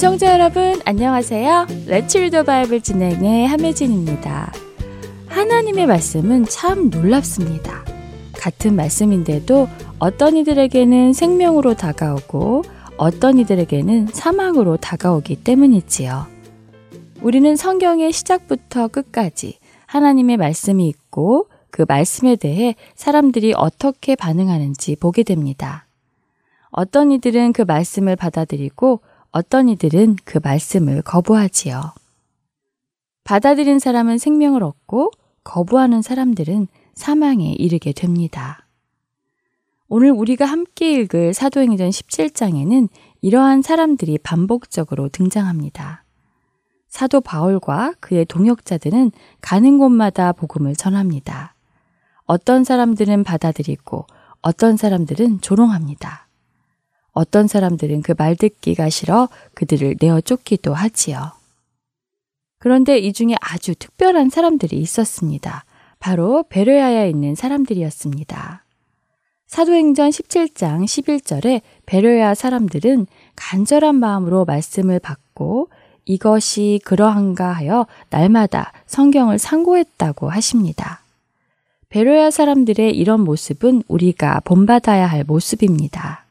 애청자 여러분 안녕하세요. The Bible 진행의 함혜진입니다. 하나님의 말씀은 참 놀랍습니다. 같은 말씀인데도 어떤 이들에게는 생명으로 다가오고 어떤 이들에게는 사망으로 다가오기 때문이지요. 우리는 성경의 시작부터 끝까지 하나님의 말씀이 있고 그 말씀에 대해 사람들이 어떻게 반응하는지 보게 됩니다. 어떤 이들은 그 말씀을 받아들이고 어떤 이들은 그 말씀을 거부하지요. 받아들인 사람은 생명을 얻고 거부하는 사람들은 사망에 이르게 됩니다. 오늘 우리가 함께 읽을 사도행전 17장에는 이러한 사람들이 반복적으로 등장합니다. 사도 바울과 그의 동역자들은 가는 곳마다 복음을 전합니다. 어떤 사람들은 받아들이고 어떤 사람들은 조롱합니다. 어떤 사람들은 그 말 듣기가 싫어 그들을 내어 쫓기도 하지요. 그런데 이 중에 아주 특별한 사람들이 있었습니다. 바로 베르야에 있는 사람들이었습니다. 사도행전 17장 11절에 베르야 사람들은 간절한 마음으로 말씀을 받고 이것이 그러한가 하여 날마다 성경을 상고했다고 하십니다. 베르야 사람들의 이런 모습은 우리가 본받아야 할 모습입니다.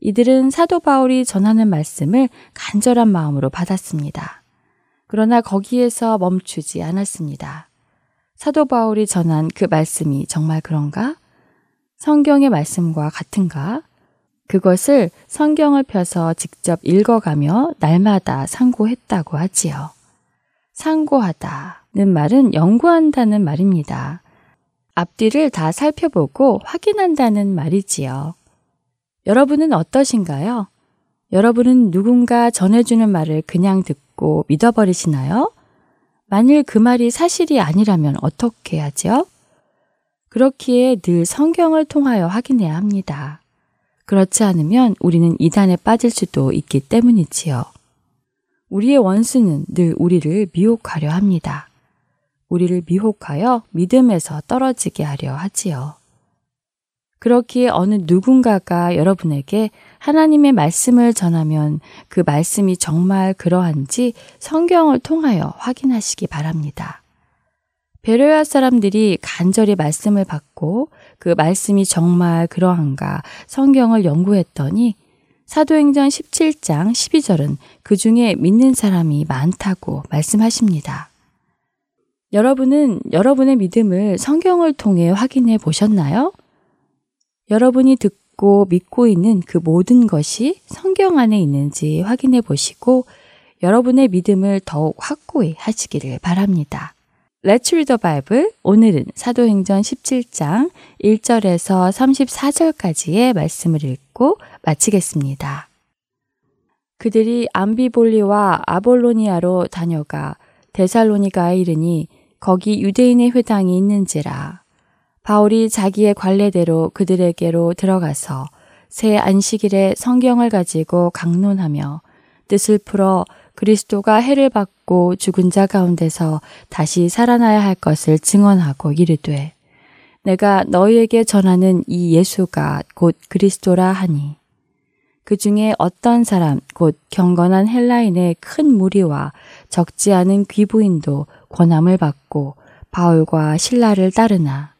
이들은 사도 바울이 전하는 말씀을 간절한 마음으로 받았습니다. 그러나 거기에서 멈추지 않았습니다. 사도 바울이 전한 그 말씀이 정말 그런가? 성경의 말씀과 같은가? 그것을 성경을 펴서 직접 읽어가며 날마다 상고했다고 하지요. 상고하다는 말은 연구한다는 말입니다. 앞뒤를 다 살펴보고 확인한다는 말이지요. 여러분은 어떠신가요? 여러분은 누군가 전해주는 말을 그냥 듣고 믿어버리시나요? 만일 그 말이 사실이 아니라면 어떻게 하죠? 그렇기에 늘 성경을 통하여 확인해야 합니다. 그렇지 않으면 우리는 이단에 빠질 수도 있기 때문이지요. 우리의 원수는 늘 우리를 미혹하려 합니다. 우리를 미혹하여 믿음에서 떨어지게 하려 하지요. 그렇기에 어느 누군가가 여러분에게 하나님의 말씀을 전하면 그 말씀이 정말 그러한지 성경을 통하여 확인하시기 바랍니다. 베레아 사람들이 간절히 말씀을 받고 그 말씀이 정말 그러한가 성경을 연구했더니 사도행전 17장 12절은 그 중에 믿는 사람이 많다고 말씀하십니다. 여러분은 여러분의 믿음을 성경을 통해 확인해 보셨나요? 여러분이 듣고 믿고 있는 그 모든 것이 성경 안에 있는지 확인해 보시고 여러분의 믿음을 더욱 확고히 하시기를 바랍니다. Let's read the Bible. 오늘은 사도행전 17장 1절에서 34절까지의 말씀을 읽고 마치겠습니다. 그들이 암비볼리와 아볼로니아로 다녀가 데살로니가에 이르니 거기 유대인의 회당이 있는지라 바울이 자기의 관례대로 그들에게로 들어가서 새 안식일에 성경을 가지고 강론하며 뜻을 풀어 그리스도가 해를 받고 죽은 자 가운데서 다시 살아나야 할 것을 증언하고 이르되 내가 너희에게 전하는 이 예수가 곧 그리스도라 하니 그 중에 어떤 사람 곧 경건한 헬라인의 큰 무리와 적지 않은 귀부인도 권함을 받고 바울과 신라를 따르나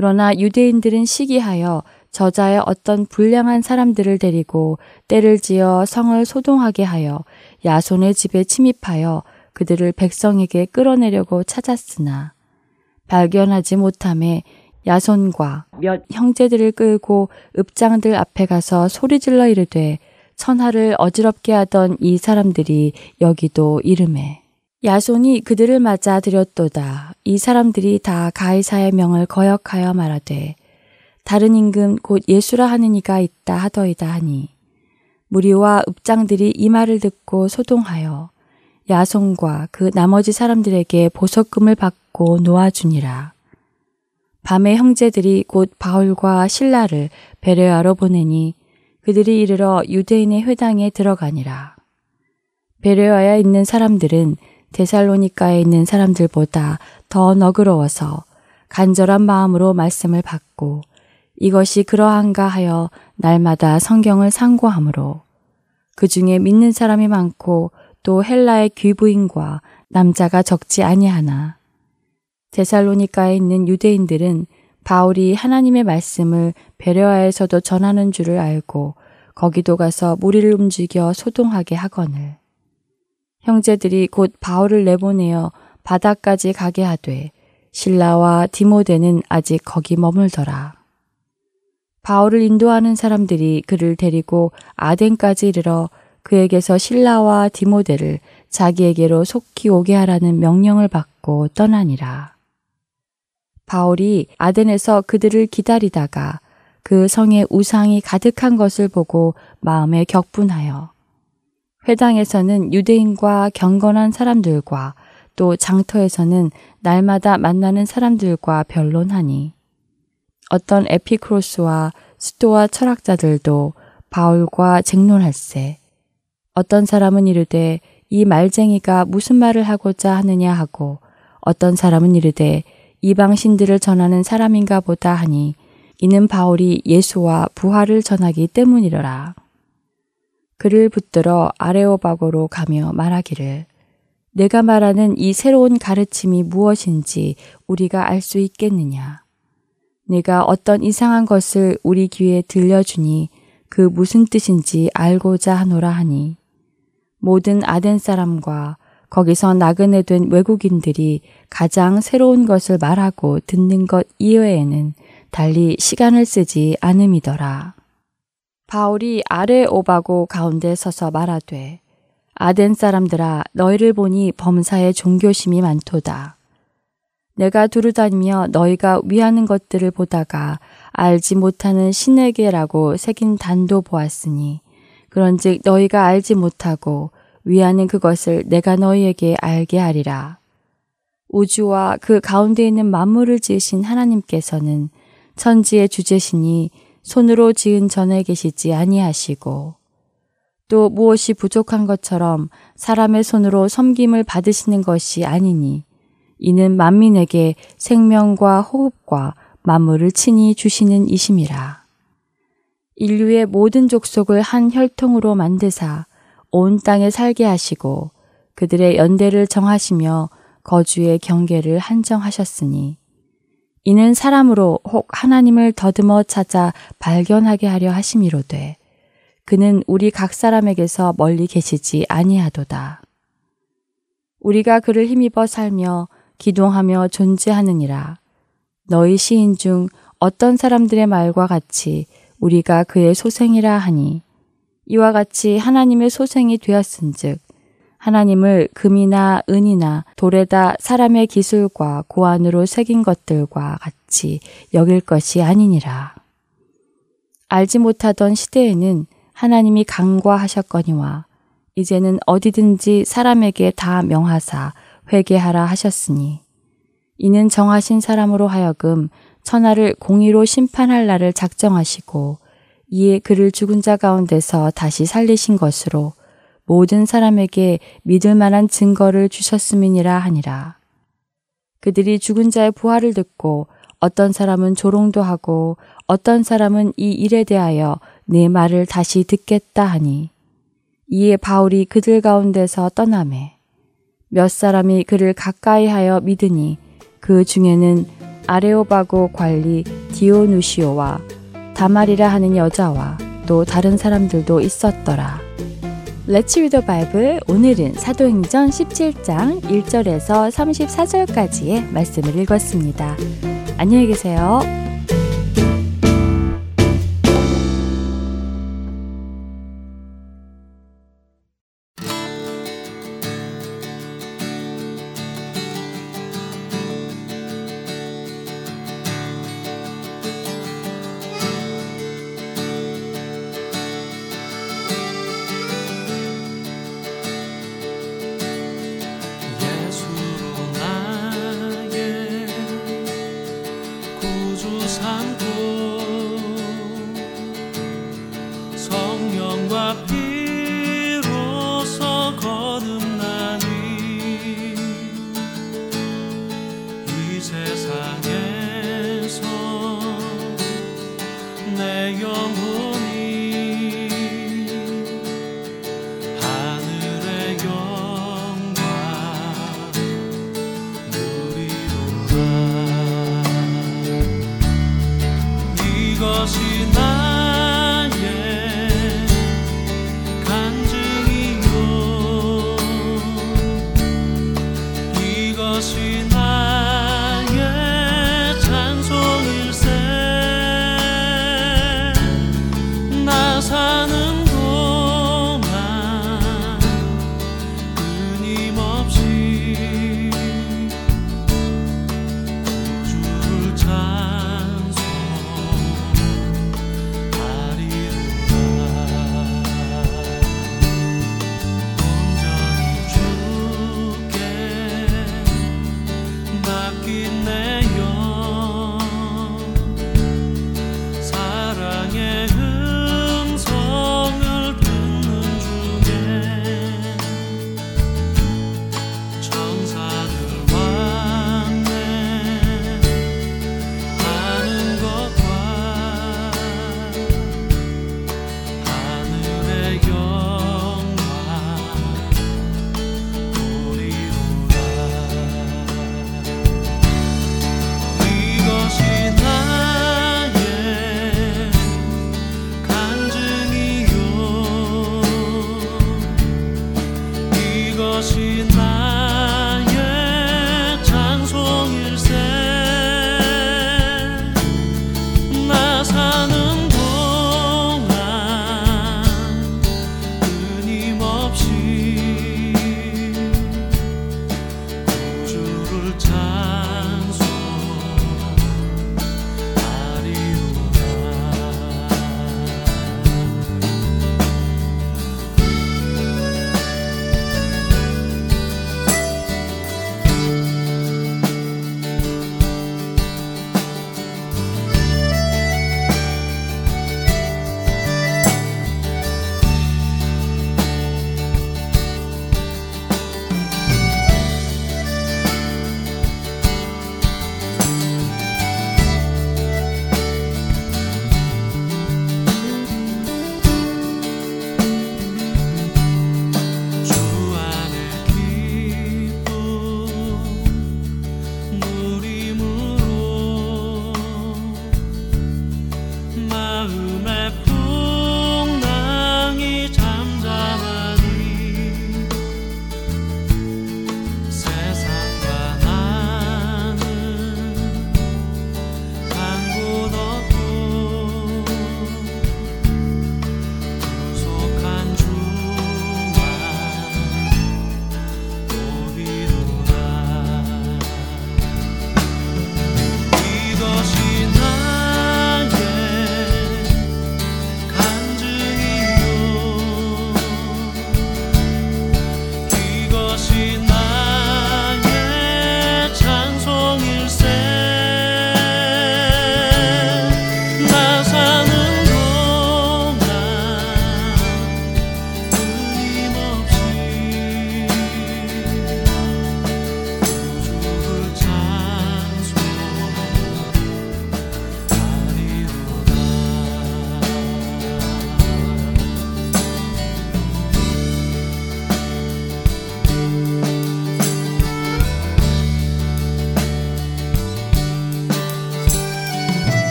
그러나 유대인들은 시기하여 저자의 어떤 불량한 사람들을 데리고 때를 지어 성을 소동하게 하여 야손의 집에 침입하여 그들을 백성에게 끌어내려고 찾았으나 발견하지 못함에 야손과 몇 형제들을 끌고 읍장들 앞에 가서 소리질러 이르되 천하를 어지럽게 하던 이 사람들이 여기도 이름에 야손이 그들을 맞아 들였도다. 이 사람들이 다 가이사의 명을 거역하여 말하되 다른 임금 곧 예수라 하는 이가 있다 하더이다 하니 무리와 읍장들이 이 말을 듣고 소동하여 야손과 그 나머지 사람들에게 보석금을 받고 놓아주니라. 밤에 형제들이 곧 바울과 신라를 베레아로 보내니 그들이 이르러 유대인의 회당에 들어가니라. 베레아에 있는 사람들은 데살로니카에 있는 사람들보다 더 너그러워서 간절한 마음으로 말씀을 받고 이것이 그러한가 하여 날마다 성경을 상고하므로 그 중에 믿는 사람이 많고 또 헬라의 귀부인과 남자가 적지 아니하나 데살로니카에 있는 유대인들은 바울이 하나님의 말씀을 베레아에서도 전하는 줄을 알고 거기도 가서 무리를 움직여 소동하게 하거늘 형제들이 곧 바울을 내보내어 바다까지 가게 하되 신라와 디모데는 아직 거기 머물더라. 바울을 인도하는 사람들이 그를 데리고 아덴까지 이르러 그에게서 신라와 디모데를 자기에게로 속히 오게 하라는 명령을 받고 떠나니라. 바울이 아덴에서 그들을 기다리다가 그 성에 우상이 가득한 것을 보고 마음에 격분하여 회당에서는 유대인과 경건한 사람들과 또 장터에서는 날마다 만나는 사람들과 변론하니 어떤 에피크로스와 스토아 철학자들도 바울과 쟁론할세 어떤 사람은 이르되 이 말쟁이가 무슨 말을 하고자 하느냐 하고 어떤 사람은 이르되 이방 신들을 전하는 사람인가 보다 하니 이는 바울이 예수와 부활을 전하기 때문이더라. 그를 붙들어 아레오바고로 가며 말하기를 내가 말하는 이 새로운 가르침이 무엇인지 우리가 알 수 있겠느냐. 내가 어떤 이상한 것을 우리 귀에 들려주니 그 무슨 뜻인지 알고자 하노라 하니 모든 아덴 사람과 거기서 나그네 된 외국인들이 가장 새로운 것을 말하고 듣는 것 이외에는 달리 시간을 쓰지 않음이더라. 바울이 아래 오바고 가운데 서서 말하되 아덴 사람들아 너희를 보니 범사에 종교심이 많도다. 내가 두루다니며 너희가 위하는 것들을 보다가 알지 못하는 신에게라고 새긴 단도 보았으니 그런즉 너희가 알지 못하고 위하는 그것을 내가 너희에게 알게 하리라. 우주와 그 가운데 있는 만물을 지으신 하나님께서는 천지의 주제시니 손으로 지은 전에 계시지 아니하시고 또 무엇이 부족한 것처럼 사람의 손으로 섬김을 받으시는 것이 아니니 이는 만민에게 생명과 호흡과 만물을 친히 주시는 이심이라. 인류의 모든 족속을 한 혈통으로 만드사 온 땅에 살게 하시고 그들의 연대를 정하시며 거주의 경계를 한정하셨으니 이는 사람으로 혹 하나님을 더듬어 찾아 발견하게 하려 하심이로되 그는 우리 각 사람에게서 멀리 계시지 아니하도다. 우리가 그를 힘입어 살며 기동하며 존재하느니라. 너희 시인 중 어떤 사람들의 말과 같이 우리가 그의 소생이라 하니 이와 같이 하나님의 소생이 되었은즉 하나님을 금이나 은이나 돌에다 사람의 기술과 고안으로 새긴 것들과 같이 여길 것이 아니니라. 알지 못하던 시대에는 하나님이 강과하셨거니와 이제는 어디든지 사람에게 다 명하사 회개하라 하셨으니 이는 정하신 사람으로 하여금 천하를 공의로 심판할 날을 작정하시고 이에 그를 죽은 자 가운데서 다시 살리신 것으로 모든 사람에게 믿을 만한 증거를 주셨음이니라 하니라. 그들이 죽은 자의 부활을 듣고 어떤 사람은 조롱도 하고 어떤 사람은 이 일에 대하여 내 말을 다시 듣겠다 하니 이에 바울이 그들 가운데서 떠나매 몇 사람이 그를 가까이 하여 믿으니 그 중에는 아레오바고 관리 디오누시오와 다말이라 하는 여자와 또 다른 사람들도 있었더라. Let's read the Bible. 오늘은 사도행전 17장 1절에서 34절까지의 말씀을 읽었습니다. 안녕히 계세요.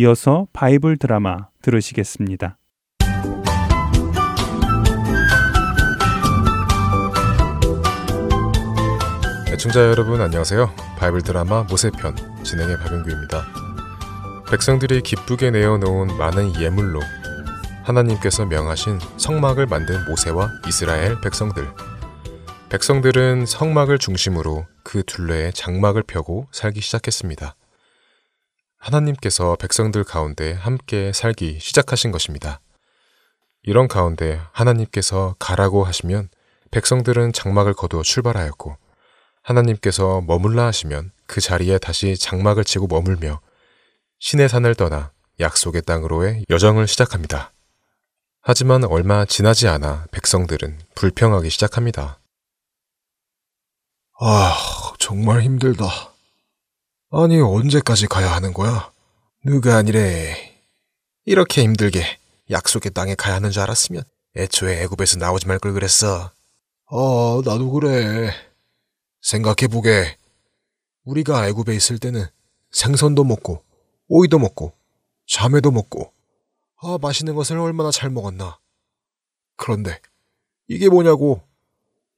이어서 바이블 드라마 들으시겠습니다. 애청자 여러분 안녕하세요. 바이블 드라마 모세편 진행의 박영규입니다. 백성들이 기쁘게 내어놓은 많은 예물로 하나님께서 명하신 성막을 만든 모세와 이스라엘 백성들. 백성들은 성막을 중심으로 그 둘레에 장막을 펴고 살기 시작했습니다. 하나님께서 백성들 가운데 함께 살기 시작하신 것입니다. 이런 가운데 하나님께서 가라고 하시면 백성들은 장막을 거두어 출발하였고 하나님께서 머물라 하시면 그 자리에 다시 장막을 치고 머물며 신의 산을 떠나 약속의 땅으로의 여정을 시작합니다. 하지만 얼마 지나지 않아 백성들은 불평하기 시작합니다. 아, 정말 힘들다. 아니, 언제까지 가야 하는 거야? 누가 아니래. 이렇게 힘들게 약속의 땅에 가야 하는 줄 알았으면 애초에 애굽에서 나오지 말 걸 그랬어. 아, 나도 그래. 생각해보게. 우리가 애굽에 있을 때는 생선도 먹고, 오이도 먹고, 자매도 먹고, 아, 맛있는 것을 얼마나 잘 먹었나. 그런데, 이게 뭐냐고.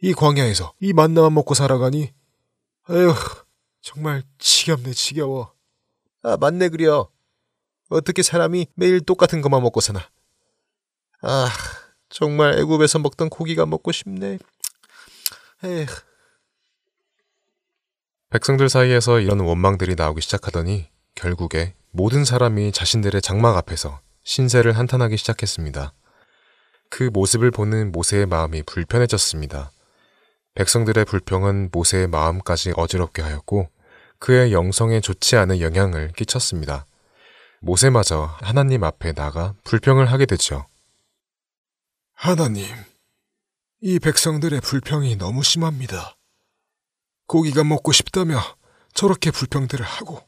이 광야에서 이 만나만 먹고 살아가니? 에휴, 정말 지겹네, 지겨워. 아, 맞네, 그려. 어떻게 사람이 매일 똑같은 것만 먹고 사나. 아, 정말 애굽에서 먹던 고기가 먹고 싶네. 에휴. 백성들 사이에서 이런 원망들이 나오기 시작하더니 결국에 모든 사람이 자신들의 장막 앞에서 신세를 한탄하기 시작했습니다. 그 모습을 보는 모세의 마음이 불편해졌습니다. 백성들의 불평은 모세의 마음까지 어지럽게 하였고 그의 영성에 좋지 않은 영향을 끼쳤습니다. 모세마저 하나님 앞에 나가 불평을 하게 되죠. 하나님, 이 백성들의 불평이 너무 심합니다. 고기가 먹고 싶다며 저렇게 불평들을 하고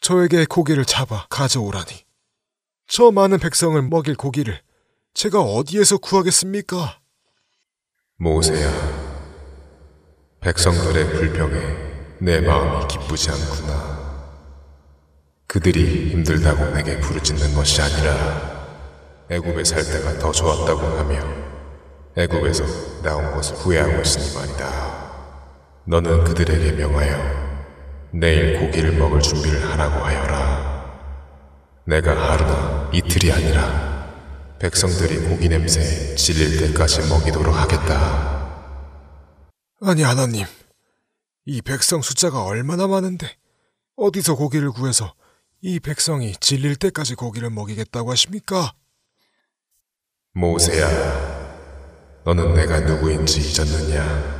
저에게 고기를 잡아 가져오라니. 저 많은 백성을 먹일 고기를 제가 어디에서 구하겠습니까? 모세야, 백성들의 불평에 내 마음이 기쁘지 않구나. 그들이 힘들다고 내게 부르짖는 것이 아니라 애굽에 살 때가 더 좋았다고 하며 애굽에서 나온 것을 후회하고 있으니 말이다. 너는 그들에게 명하여 내일 고기를 먹을 준비를 하라고 하여라. 내가 하루나 이틀이 아니라 백성들이 고기 냄새에 질릴 때까지 먹이도록 하겠다. 아니, 하나님. 이 백성 숫자가 얼마나 많은데 어디서 고기를 구해서 이 백성이 질릴 때까지 고기를 먹이겠다고 하십니까? 모세야, 너는 내가 누구인지 잊었느냐?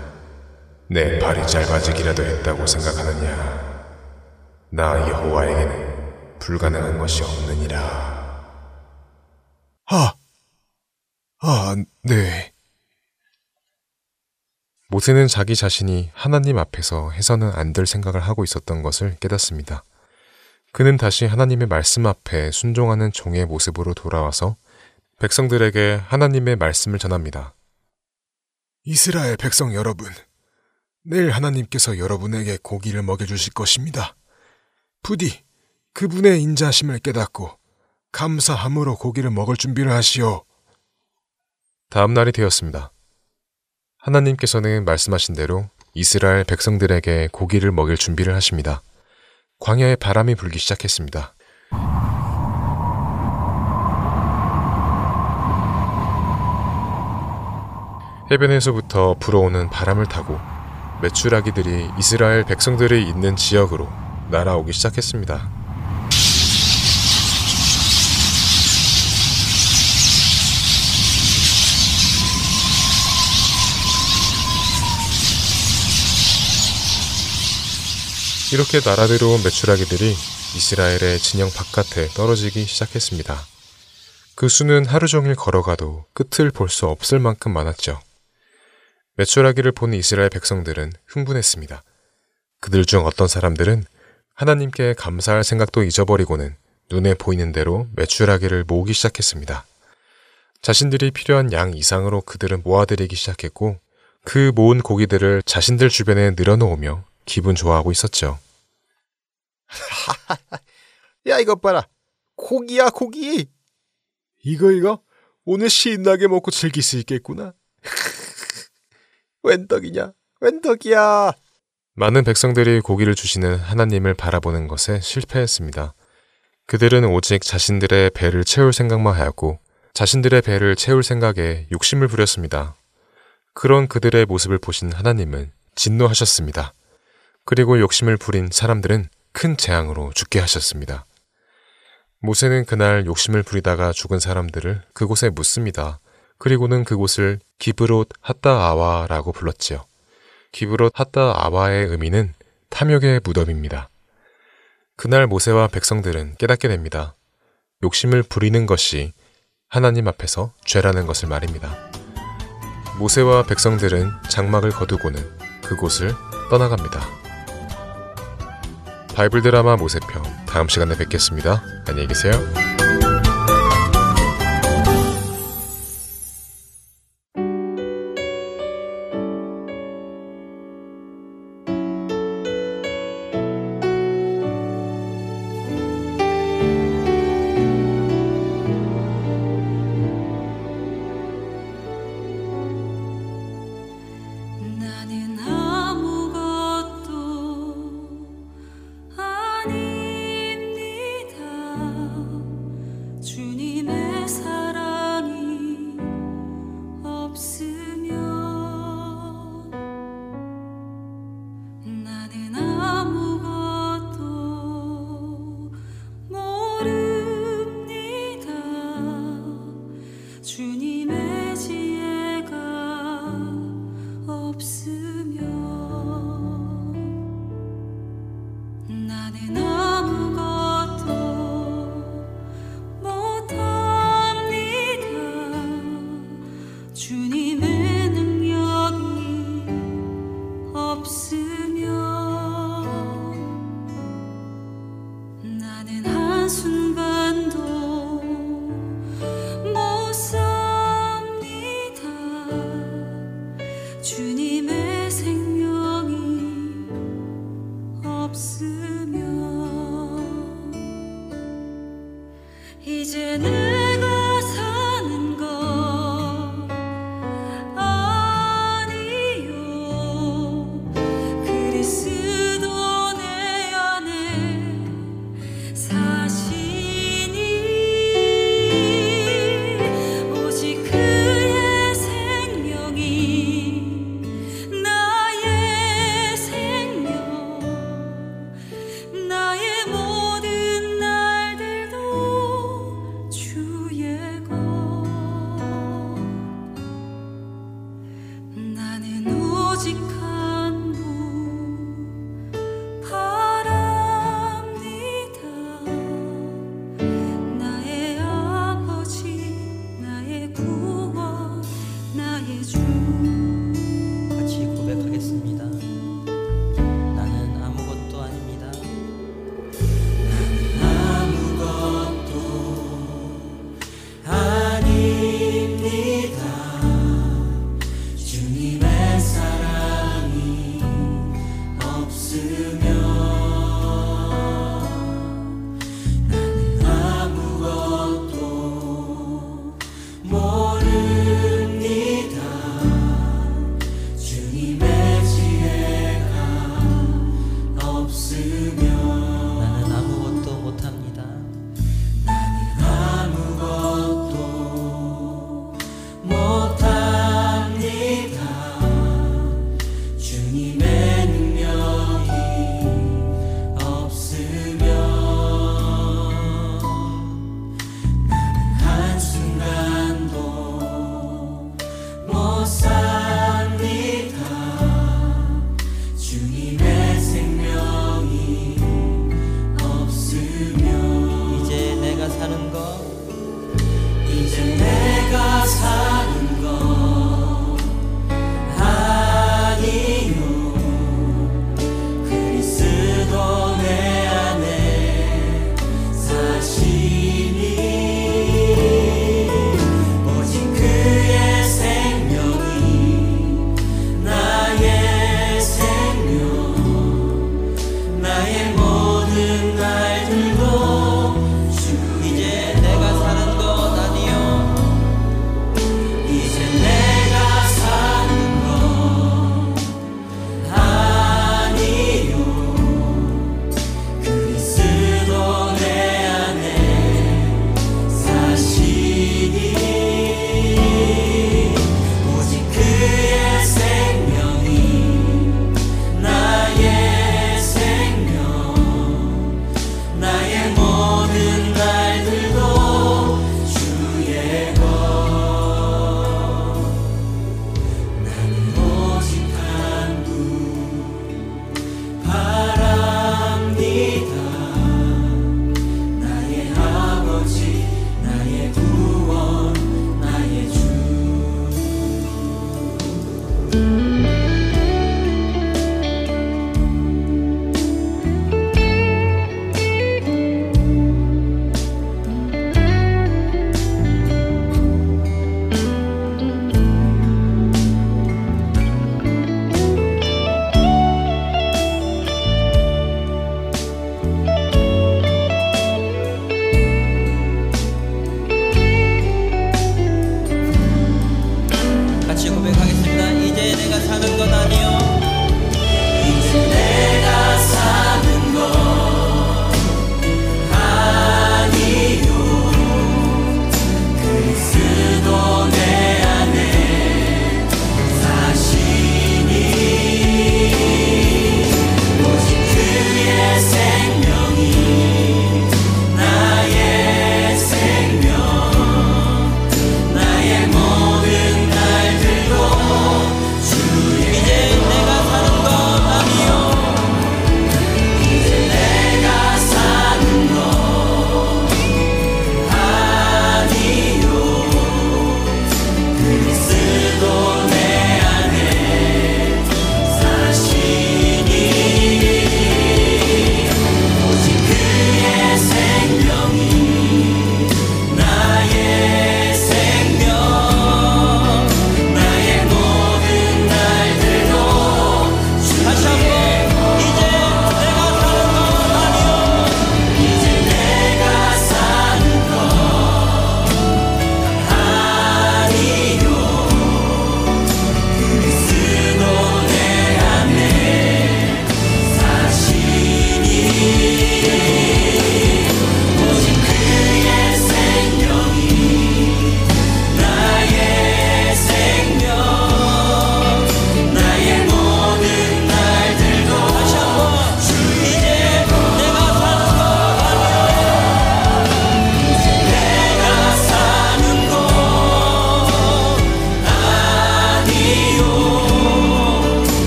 내 발이 짧아지기라도 했다고 생각하느냐? 나 여호와에게는 불가능한 것이 없느니라. 아, 아, 네. 모세는 자기 자신이 하나님 앞에서 해서는 안 될 생각을 하고 있었던 것을 깨닫습니다. 그는 다시 하나님의 말씀 앞에 순종하는 종의 모습으로 돌아와서 백성들에게 하나님의 말씀을 전합니다. 이스라엘 백성 여러분, 내일 하나님께서 여러분에게 고기를 먹여주실 것입니다. 부디 그분의 인자심을 깨닫고 감사함으로 고기를 먹을 준비를 하시오. 다음 날이 되었습니다. 하나님께서는 말씀하신 대로 이스라엘 백성들에게 고기를 먹일 준비를 하십니다. 광야에 바람이 불기 시작했습니다. 해변에서부터 불어오는 바람을 타고 메추라기들이 이스라엘 백성들이 있는 지역으로 날아오기 시작했습니다. 이렇게 날아들어온 메추라기들이 이스라엘의 진영 바깥에 떨어지기 시작했습니다. 그 수는 하루 종일 걸어가도 끝을 볼 수 없을 만큼 많았죠. 메추라기를 본 이스라엘 백성들은 흥분했습니다. 그들 중 어떤 사람들은 하나님께 감사할 생각도 잊어버리고는 눈에 보이는 대로 메추라기를 모으기 시작했습니다. 자신들이 필요한 양 이상으로 그들은 모아들이기 시작했고 그 모은 고기들을 자신들 주변에 늘어놓으며 기분 좋아하고 있었죠. 야, 이것 봐라. 고기야, 고기. 이거, 이거? 오늘 신나게 먹고 즐길 수 있겠구나. 웬 떡이냐? 웬 떡이야? 많은 백성들이 고기를 주시는 하나님을 바라보는 것에 실패했습니다. 그들은 오직 자신들의 배를 채울 생각만 하였고 자신들의 배를 채울 생각에 욕심을 부렸습니다. 그런 그들의 모습을 보신 하나님은 진노하셨습니다. 그리고 욕심을 부린 사람들은 큰 재앙으로 죽게 하셨습니다. 모세는 그날 욕심을 부리다가 죽은 사람들을 그곳에 묻습니다. 그리고는 그곳을 기브롯 하따 아와라고 불렀지요. 기브롯 하따 아와의 의미는 탐욕의 무덤입니다. 그날 모세와 백성들은 깨닫게 됩니다. 욕심을 부리는 것이 하나님 앞에서 죄라는 것을 말입니다. 모세와 백성들은 장막을 거두고는 그곳을 떠나갑니다. 바이블 드라마 모세편 다음 시간에 뵙겠습니다. 안녕히 계세요.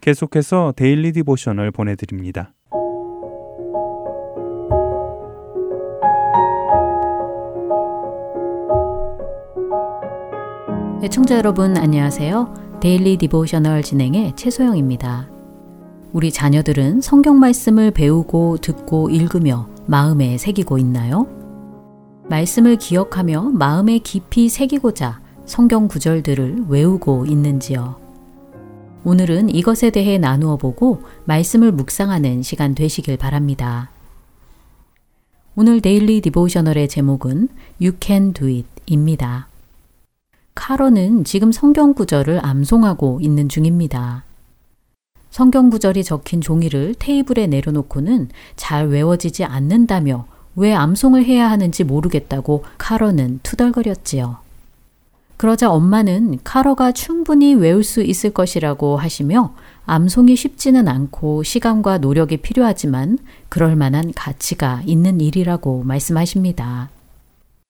계속해서 Daily Devotional 보내드립니다. 애청자 여러분 안녕하세요. Daily Devotional 진행의 최소영입니다. 우리 자녀들은 성경 말씀을 배우고 듣고 읽으며 마음에 새기고 있나요? 말씀을 기억하며 마음에 깊이 새기고자 성경 구절들을 외우고 있는지요? 오늘은 이것에 대해 나누어 보고 말씀을 묵상하는 시간 되시길 바랍니다. 오늘 Daily Devotional의 제목은 You Can Do It 입니다. 카로는 지금 성경 구절을 암송하고 있는 중입니다. 성경 구절이 적힌 종이를 테이블에 내려놓고는 잘 외워지지 않는다며 왜 암송을 해야 하는지 모르겠다고 카로는 투덜거렸지요. 그러자 엄마는 카러가 충분히 외울 수 있을 것이라고 하시며 암송이 쉽지는 않고 시간과 노력이 필요하지만 그럴 만한 가치가 있는 일이라고 말씀하십니다.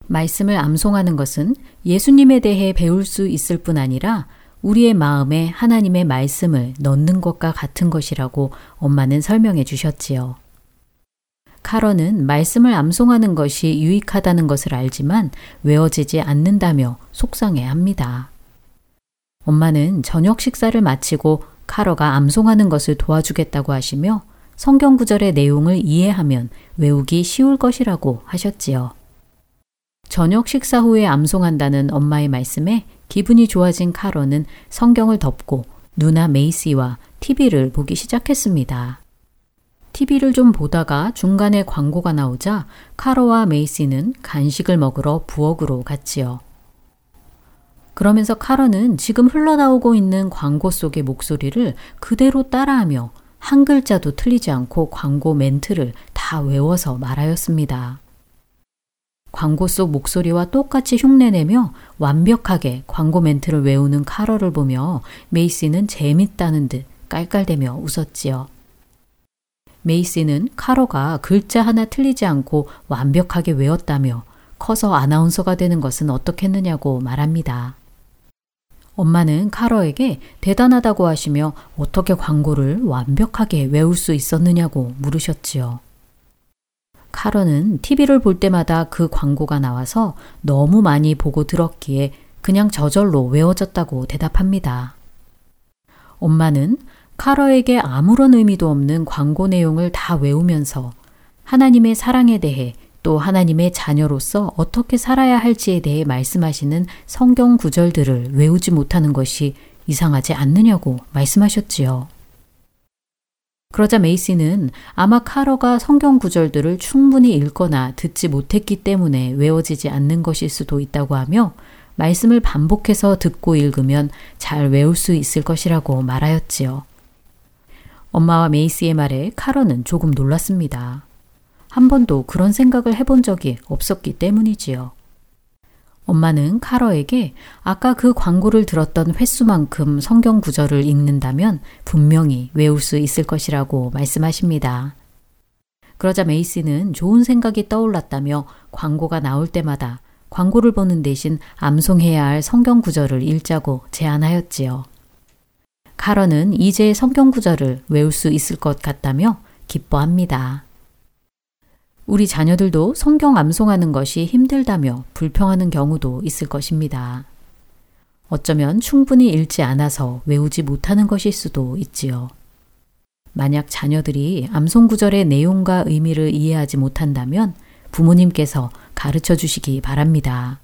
말씀을 암송하는 것은 예수님에 대해 배울 수 있을 뿐 아니라 우리의 마음에 하나님의 말씀을 넣는 것과 같은 것이라고 엄마는 설명해 주셨지요. 카런은 말씀을 암송하는 것이 유익하다는 것을 알지만 외워지지 않는다며 속상해 합니다. 엄마는 저녁 식사를 마치고 카러가 암송하는 것을 도와주겠다고 하시며 성경 구절의 내용을 이해하면 외우기 쉬울 것이라고 하셨지요. 저녁 식사 후에 암송한다는 엄마의 말씀에 기분이 좋아진 카러는 성경을 덮고 누나 메이시와 TV를 보기 시작했습니다. TV를 좀 보다가 중간에 광고가 나오자 카로와 메이시는 간식을 먹으러 부엌으로 갔지요. 그러면서 카로는 지금 흘러나오고 있는 광고 속의 목소리를 그대로 따라하며 한 글자도 틀리지 않고 광고 멘트를 다 외워서 말하였습니다. 광고 속 목소리와 똑같이 흉내내며 완벽하게 광고 멘트를 외우는 카로를 보며 메이시는 재밌다는 듯 깔깔대며 웃었지요. 메이시는 카로가 글자 하나 틀리지 않고 완벽하게 외웠다며 커서 아나운서가 되는 것은 어떻겠느냐고 말합니다. 엄마는 카로에게 대단하다고 하시며 어떻게 광고를 완벽하게 외울 수 있었느냐고 물으셨지요. 카로는 TV를 볼 때마다 그 광고가 나와서 너무 많이 보고 들었기에 그냥 저절로 외워졌다고 대답합니다. 엄마는 카러에게 아무런 의미도 없는 광고 내용을 다 외우면서 하나님의 사랑에 대해 또 하나님의 자녀로서 어떻게 살아야 할지에 대해 말씀하시는 성경 구절들을 외우지 못하는 것이 이상하지 않느냐고 말씀하셨지요. 그러자 메이시는 아마 카러가 성경 구절들을 충분히 읽거나 듣지 못했기 때문에 외워지지 않는 것일 수도 있다고 하며 말씀을 반복해서 듣고 읽으면 잘 외울 수 있을 것이라고 말하였지요. 엄마와 메이시의 말에 카런은 조금 놀랐습니다. 한 번도 그런 생각을 해본 적이 없었기 때문이지요. 엄마는 카러에게 아까 그 광고를 들었던 횟수만큼 성경 구절을 읽는다면 분명히 외울 수 있을 것이라고 말씀하십니다. 그러자 메이시는 좋은 생각이 떠올랐다며 광고가 나올 때마다 광고를 보는 대신 암송해야 할 성경 구절을 읽자고 제안하였지요. 카런은 이제 성경 구절을 외울 수 있을 것 같다며 기뻐합니다. 우리 자녀들도 성경 암송하는 것이 힘들다며 불평하는 경우도 있을 것입니다. 어쩌면 충분히 읽지 않아서 외우지 못하는 것일 수도 있지요. 만약 자녀들이 암송 구절의 내용과 의미를 이해하지 못한다면 부모님께서 가르쳐 주시기 바랍니다.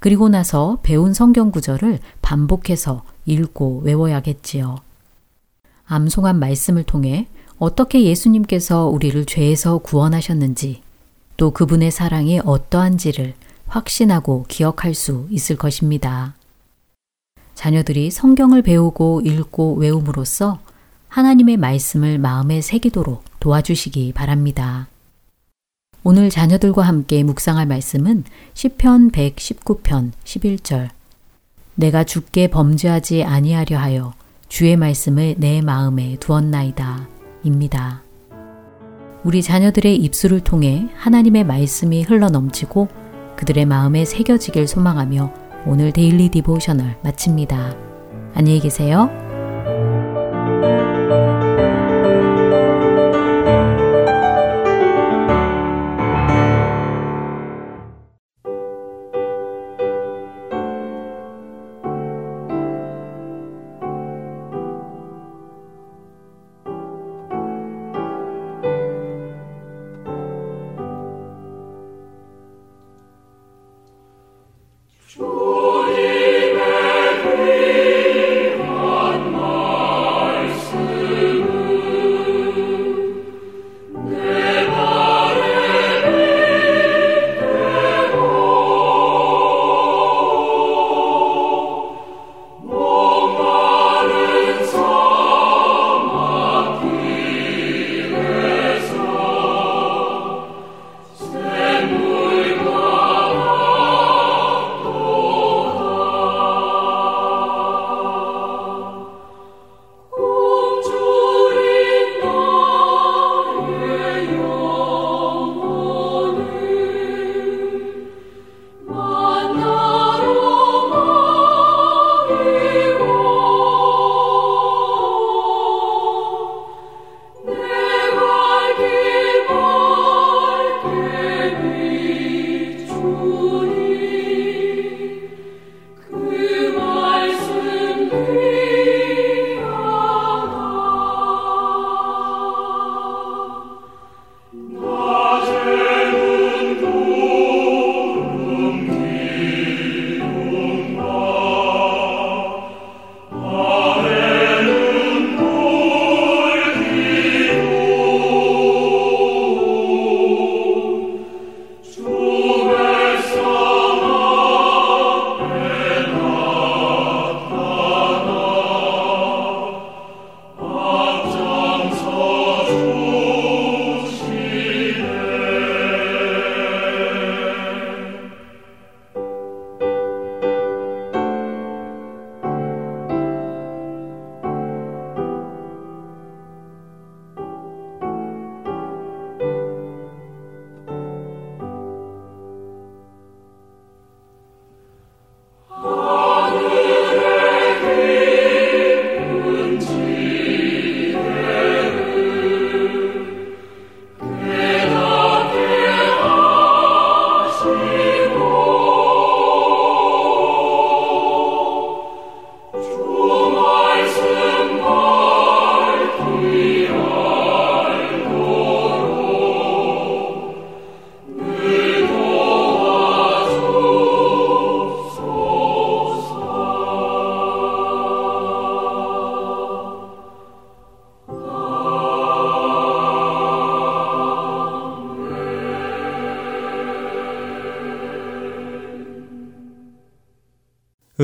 그리고 나서 배운 성경 구절을 반복해서 읽고 외워야겠지요. 암송한 말씀을 통해 어떻게 예수님께서 우리를 죄에서 구원하셨는지 또 그분의 사랑이 어떠한지를 확신하고 기억할 수 있을 것입니다. 자녀들이 성경을 배우고 읽고 외움으로써 하나님의 말씀을 마음에 새기도록 도와주시기 바랍니다. 오늘 자녀들과 함께 묵상할 말씀은 시편 119편 11절 내가 주께 범죄하지 아니하려 하여 주의 말씀을 내 마음에 두었나이다 입니다. 우리 자녀들의 입술을 통해 하나님의 말씀이 흘러넘치고 그들의 마음에 새겨지길 소망하며 오늘 Daily Devotional 마칩니다. 안녕히 계세요.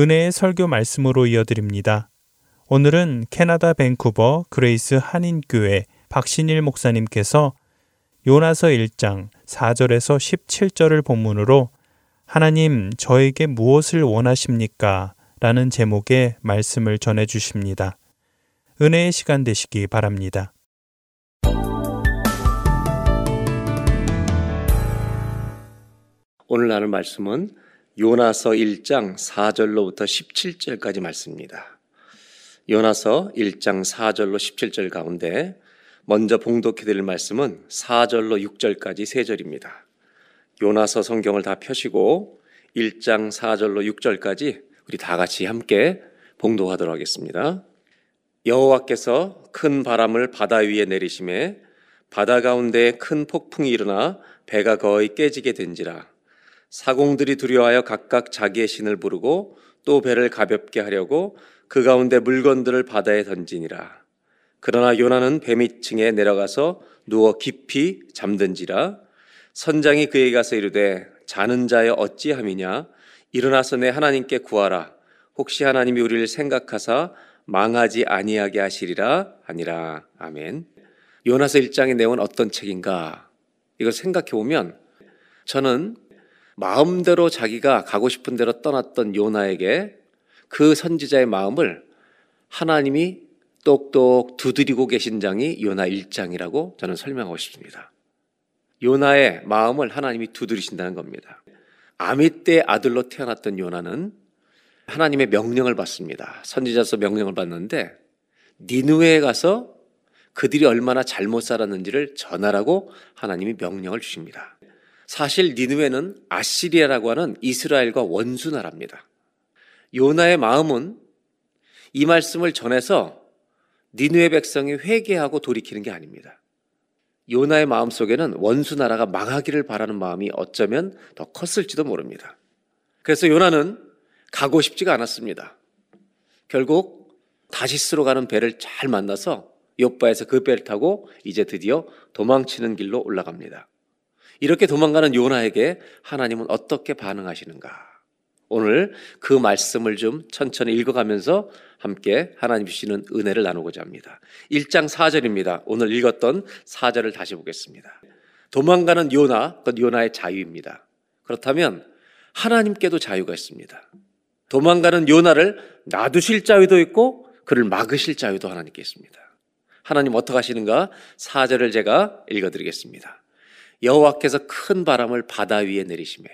은혜의 설교 말씀으로 이어드립니다. 오늘은 캐나다 밴쿠버 그레이스 한인교회 박신일 목사님께서 요나서 1장 4절에서 17절을 본문으로 하나님 저에게 무엇을 원하십니까? 라는 제목의 말씀을 전해 주십니다. 은혜의 시간 되시기 바랍니다. 오늘 나눌 말씀은 요나서 1장 4절로부터 17절까지 말씀입니다. 요나서 1장 4절로 17절 가운데 먼저 봉독해 드릴 말씀은 4절로 6절까지 세 절입니다. 요나서 성경을 다 펴시고 1장 4절로 6절까지 우리 다 같이 함께 봉독하도록 하겠습니다. 여호와께서 큰 바람을 바다 위에 내리심에 바다 가운데 큰 폭풍이 일어나 배가 거의 깨지게 된지라 사공들이 두려워하여 각각 자기의 신을 부르고 또 배를 가볍게 하려고 그 가운데 물건들을 바다에 던지니라. 그러나 요나는 배 밑층에 내려가서 누워 깊이 잠든지라 선장이 그에게 가서 이르되 자는 자여 어찌함이냐 일어나서 내 하나님께 구하라 혹시 하나님이 우리를 생각하사 망하지 아니하게 하시리라 아니라 아멘. 요나서 1장의 내용은 어떤 책인가? 이걸 생각해 보면 저는 마음대로 자기가 가고 싶은 대로 떠났던 요나에게 그 선지자의 마음을 하나님이 똑똑 두드리고 계신 장이 요나 1장이라고 저는 설명하고 싶습니다. 요나의 마음을 하나님이 두드리신다는 겁니다. 아미떼 아들로 태어났던 요나는 하나님의 명령을 받습니다. 선지자서 명령을 받는데 니누에 가서 그들이 얼마나 잘못 살았는지를 전하라고 하나님이 명령을 주십니다. 사실 니누에는 아시리아라고 하는 이스라엘과 원수 나라입니다. 요나의 마음은 이 말씀을 전해서 니누의 백성이 회개하고 돌이키는 게 아닙니다. 요나의 마음 속에는 원수 나라가 망하기를 바라는 마음이 어쩌면 더 컸을지도 모릅니다. 그래서 요나는 가고 싶지가 않았습니다. 결국 다시스로 가는 배를 잘 만나서 요바에서 그 배를 타고 이제 드디어 도망치는 길로 올라갑니다. 이렇게 도망가는 요나에게 하나님은 어떻게 반응하시는가? 오늘 그 말씀을 좀 천천히 읽어가면서 함께 하나님 주시는 은혜를 나누고자 합니다. 1장 4절입니다. 오늘 읽었던 4절을 다시 보겠습니다. 도망가는 요나, 그건 요나의 자유입니다. 그렇다면 하나님께도 자유가 있습니다. 도망가는 요나를 놔두실 자유도 있고 그를 막으실 자유도 하나님께 있습니다. 하나님 어떻게 하시는가? 4절을 제가 읽어드리겠습니다. 여호와께서 큰 바람을 바다 위에 내리심에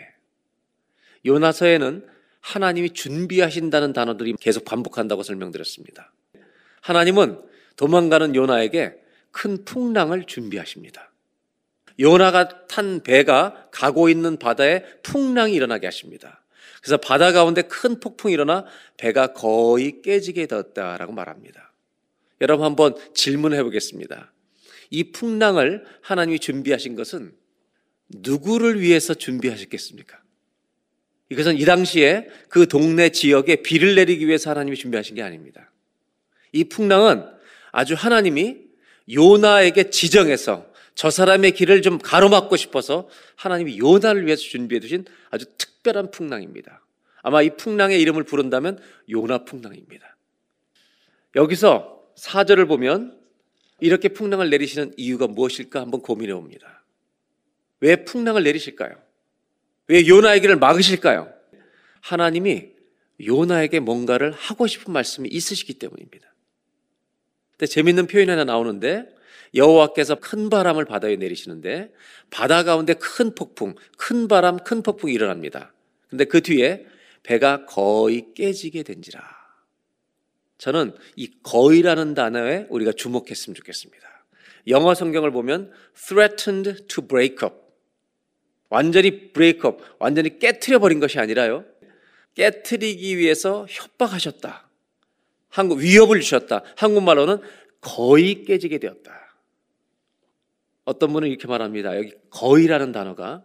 요나서에는 하나님이 준비하신다는 단어들이 계속 반복한다고 설명드렸습니다. 하나님은 도망가는 요나에게 큰 풍랑을 준비하십니다. 요나가 탄 배가 가고 있는 바다에 풍랑이 일어나게 하십니다. 그래서 바다 가운데 큰 폭풍이 일어나 배가 거의 깨지게 되었다라고 말합니다. 여러분 한번 질문해 보겠습니다. 이 풍랑을 하나님이 준비하신 것은 누구를 위해서 준비하셨겠습니까? 이것은 이 당시에 그 동네 지역에 비를 내리기 위해서 하나님이 준비하신 게 아닙니다. 이 풍랑은 아주 하나님이 요나에게 지정해서 저 사람의 길을 좀 가로막고 싶어서 하나님이 요나를 위해서 준비해 두신 아주 특별한 풍랑입니다. 아마 이 풍랑의 이름을 부른다면 요나 풍랑입니다. 여기서 사절을 보면 이렇게 풍랑을 내리시는 이유가 무엇일까 한번 고민해 봅니다. 왜 풍랑을 내리실까요? 왜 요나에게를 막으실까요? 하나님이 요나에게 뭔가를 하고 싶은 말씀이 있으시기 때문입니다. 근데 재밌는 표현이 하나 나오는데 여호와께서 큰 바람을 바다에 내리시는데 바다 가운데 큰 폭풍, 큰 바람, 큰 폭풍이 일어납니다. 근데 그 뒤에 배가 거의 깨지게 된지라. 저는 이 거의라는 단어에 우리가 주목했으면 좋겠습니다. 영어 성경을 보면 threatened to break up 완전히 브레이크업, 완전히 깨트려 버린 것이 아니라요. 깨트리기 위해서 협박하셨다. 한국 위협을 주셨다. 한국말로는 거의 깨지게 되었다. 어떤 분은 이렇게 말합니다. 여기 거의라는 단어가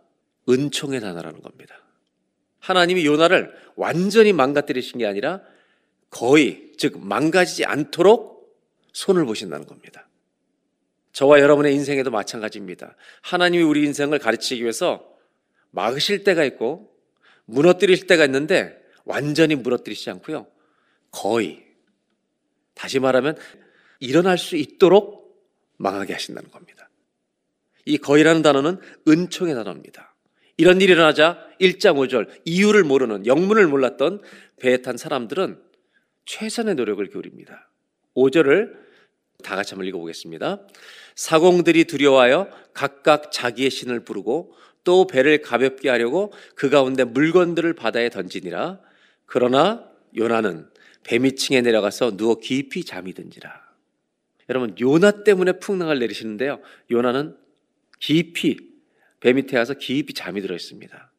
은총의 단어라는 겁니다. 하나님이 요나를 완전히 망가뜨리신 게 아니라 거의, 즉, 망가지지 않도록 손을 보신다는 겁니다. 저와 여러분의 인생에도 마찬가지입니다. 하나님이 우리 인생을 가르치기 위해서 막으실 때가 있고 무너뜨릴 때가 있는데 완전히 무너뜨리지 않고요. 거의 다시 말하면 일어날 수 있도록 망하게 하신다는 겁니다. 이 거의라는 단어는 은총의 단어입니다. 이런 일이 일어나자 1장 5절 이유를 모르는 영문을 몰랐던 배에 탄 사람들은 최선의 노력을 기울입니다. 5절을 다 같이 한번 읽어보겠습니다. 사공들이 두려워하여 각각 자기의 신을 부르고 또 배를 가볍게 하려고 그 가운데 물건들을 바다에 던지니라. 그러나 요나는 배 밑층에 내려가서 누워 깊이 잠이 든지라. 여러분 요나 때문에 풍랑을 내리시는데요. 요나는 깊이 배 밑에 가서 깊이 잠이 들어 있습니다.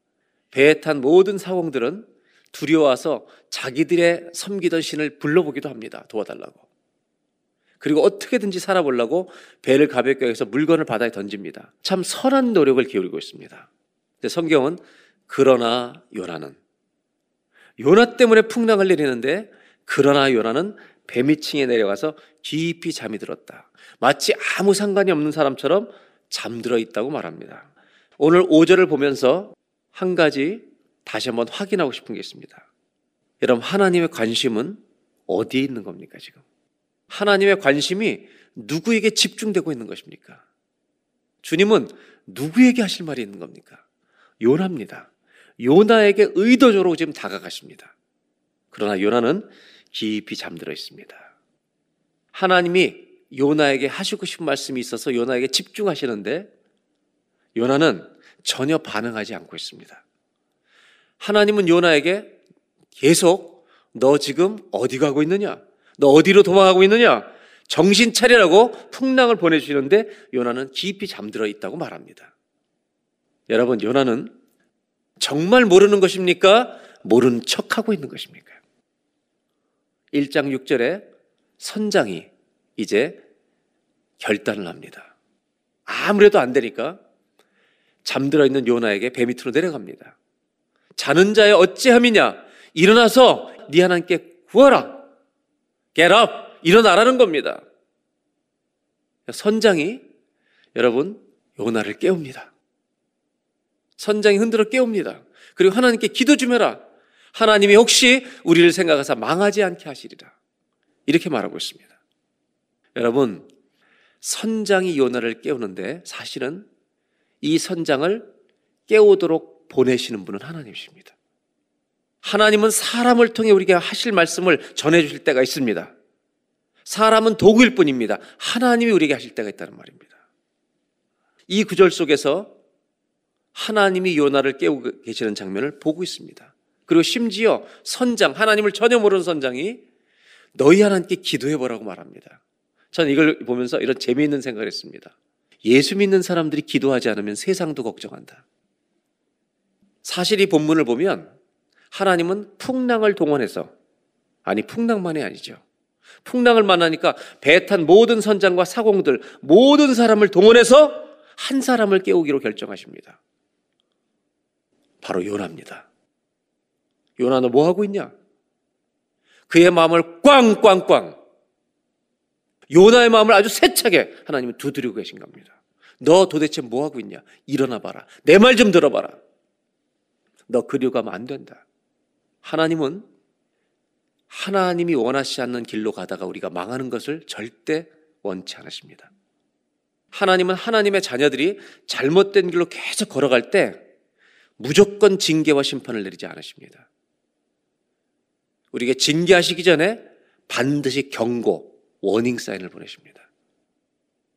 배에 탄 모든 사공들은 두려워서 자기들의 섬기던 신을 불러보기도 합니다. 도와달라고. 그리고 어떻게든지 살아보려고 배를 가볍게 해서 물건을 바다에 던집니다. 참 선한 노력을 기울이고 있습니다. 근데 성경은 그러나 요나는 요나 때문에 풍랑을 내리는데 그러나 요나는 배 밑층에 내려가서 깊이 잠이 들었다. 마치 아무 상관이 없는 사람처럼 잠들어 있다고 말합니다. 오늘 5절을 보면서 한 가지 다시 한번 확인하고 싶은 게 있습니다. 여러분, 하나님의 관심은 어디에 있는 겁니까, 지금? 하나님의 관심이 누구에게 집중되고 있는 것입니까? 주님은 누구에게 하실 말이 있는 겁니까? 요나입니다. 요나에게 의도적으로 지금 다가가십니다. 그러나 요나는 깊이 잠들어 있습니다. 하나님이 요나에게 하시고 싶은 말씀이 있어서 요나에게 집중하시는데 요나는 전혀 반응하지 않고 있습니다. 하나님은 요나에게 계속 너 지금 어디 가고 있느냐? 너 어디로 도망가고 있느냐? 정신 차리라고 풍랑을 보내주시는데 요나는 깊이 잠들어 있다고 말합니다. 여러분, 요나는 정말 모르는 것입니까? 모르는 척하고 있는 것입니까? 1장 6절에 선장이 이제 결단을 합니다. 아무래도 안 되니까 잠들어 있는 요나에게 배 밑으로 내려갑니다. 자는 자의 어찌함이냐? 일어나서 네 하나님께 구하라. Get up. 일어나라는 겁니다. 선장이 여러분 요나를 깨웁니다. 선장이 흔들어 깨웁니다. 그리고 하나님께 기도 좀 해라. 하나님이 혹시 우리를 생각하사 망하지 않게 하시리라. 이렇게 말하고 있습니다. 여러분, 선장이 요나를 깨우는데 사실은 이 선장을 깨우도록 보내시는 분은 하나님이십니다. 하나님은 사람을 통해 우리에게 하실 말씀을 전해 주실 때가 있습니다. 사람은 도구일 뿐입니다. 하나님이 우리에게 하실 때가 있다는 말입니다. 이 구절 속에서 하나님이 요나를 깨우고 계시는 장면을 보고 있습니다. 그리고 심지어 선장, 하나님을 전혀 모르는 선장이 너희 하나님께 기도해 보라고 말합니다. 저는 이걸 보면서 이런 재미있는 생각을 했습니다. 예수 믿는 사람들이 기도하지 않으면 세상도 걱정한다. 사실 이 본문을 보면 하나님은 풍랑을 동원해서 아니 풍랑만이 아니죠. 풍랑을 만나니까 배 탄 모든 선장과 사공들 모든 사람을 동원해서 한 사람을 깨우기로 결정하십니다. 바로 요나입니다. 요나 너 뭐 하고 있냐? 그의 마음을 꽝꽝꽝 요나의 마음을 아주 세차게 하나님은 두드리고 계신 겁니다. 너 도대체 뭐 하고 있냐? 일어나 봐라. 내 말 좀 들어봐라. 너 그리로 가면 안 된다. 하나님은 하나님이 원하시 않는 길로 가다가 우리가 망하는 것을 절대 원치 않으십니다. 하나님은 하나님의 자녀들이 잘못된 길로 계속 걸어갈 때 무조건 징계와 심판을 내리지 않으십니다. 우리에게 징계하시기 전에 반드시 경고, 워닝 사인을 보내십니다.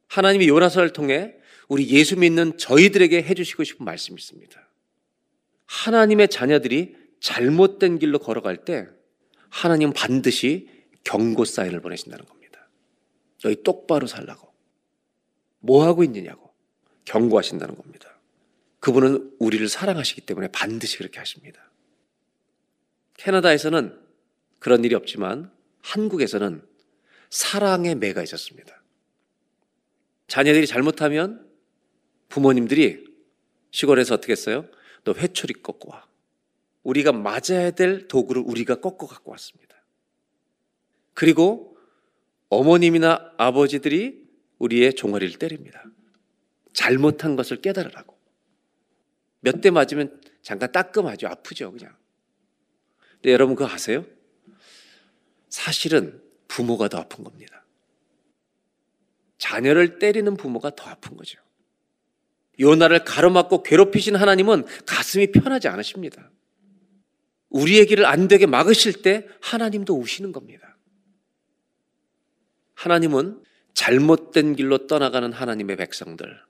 하나님이 요나서를 통해 우리 예수 믿는 저희들에게 해주시고 싶은 말씀이 있습니다. 하나님의 자녀들이 잘못된 길로 걸어갈 때 하나님 반드시 경고 사인을 보내신다는 겁니다. 너희 똑바로 살라고. 뭐 하고 있느냐고 경고하신다는 겁니다. 그분은 우리를 사랑하시기 때문에 반드시 그렇게 하십니다. 캐나다에서는 그런 일이 없지만 한국에서는 사랑의 매가 있었습니다. 자녀들이 잘못하면 부모님들이 시골에서 어떻게 했어요? 너 회초리 꺾고 와. 우리가 맞아야 될 도구를 우리가 꺾어 갖고 왔습니다. 그리고 어머님이나 아버지들이 우리의 종아리를 때립니다. 잘못한 것을 깨달으라고. 몇 대 맞으면 잠깐 따끔하죠. 아프죠, 그냥. 여러분 그거 아세요? 사실은 부모가 더 아픈 겁니다. 자녀를 때리는 부모가 더 아픈 거죠. 요나를 가로막고 괴롭히신 하나님은 가슴이 편하지 않으십니다. 우리의 길을 안 되게 막으실 때 하나님도 우시는 겁니다. 하나님은 잘못된 길로 떠나가는 하나님의 백성들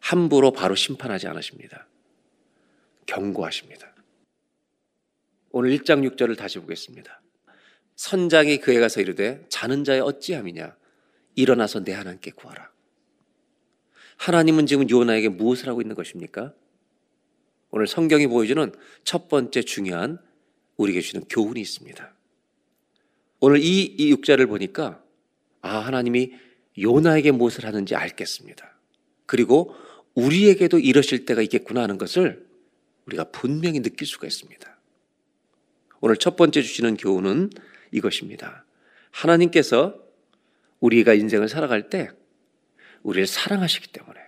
함부로 바로 심판하지 않으십니다. 경고하십니다. 오늘 1장 6절을 다시 보겠습니다. 선장이 그에 가서 이르되 자는 자의 어찌함이냐 일어나서 내 하나님께 구하라. 하나님은 지금 요나에게 무엇을 하고 있는 것입니까? 오늘 성경이 보여주는 첫 번째 중요한 우리에게 주는 교훈이 있습니다. 오늘 이, 이 육자를 보니까 아 하나님이 요나에게 무엇을 하는지 알겠습니다. 그리고 우리에게도 이러실 때가 있겠구나 하는 것을 우리가 분명히 느낄 수가 있습니다. 오늘 첫 번째 주시는 교훈은 이것입니다. 하나님께서 우리가 인생을 살아갈 때 우리를 사랑하시기 때문에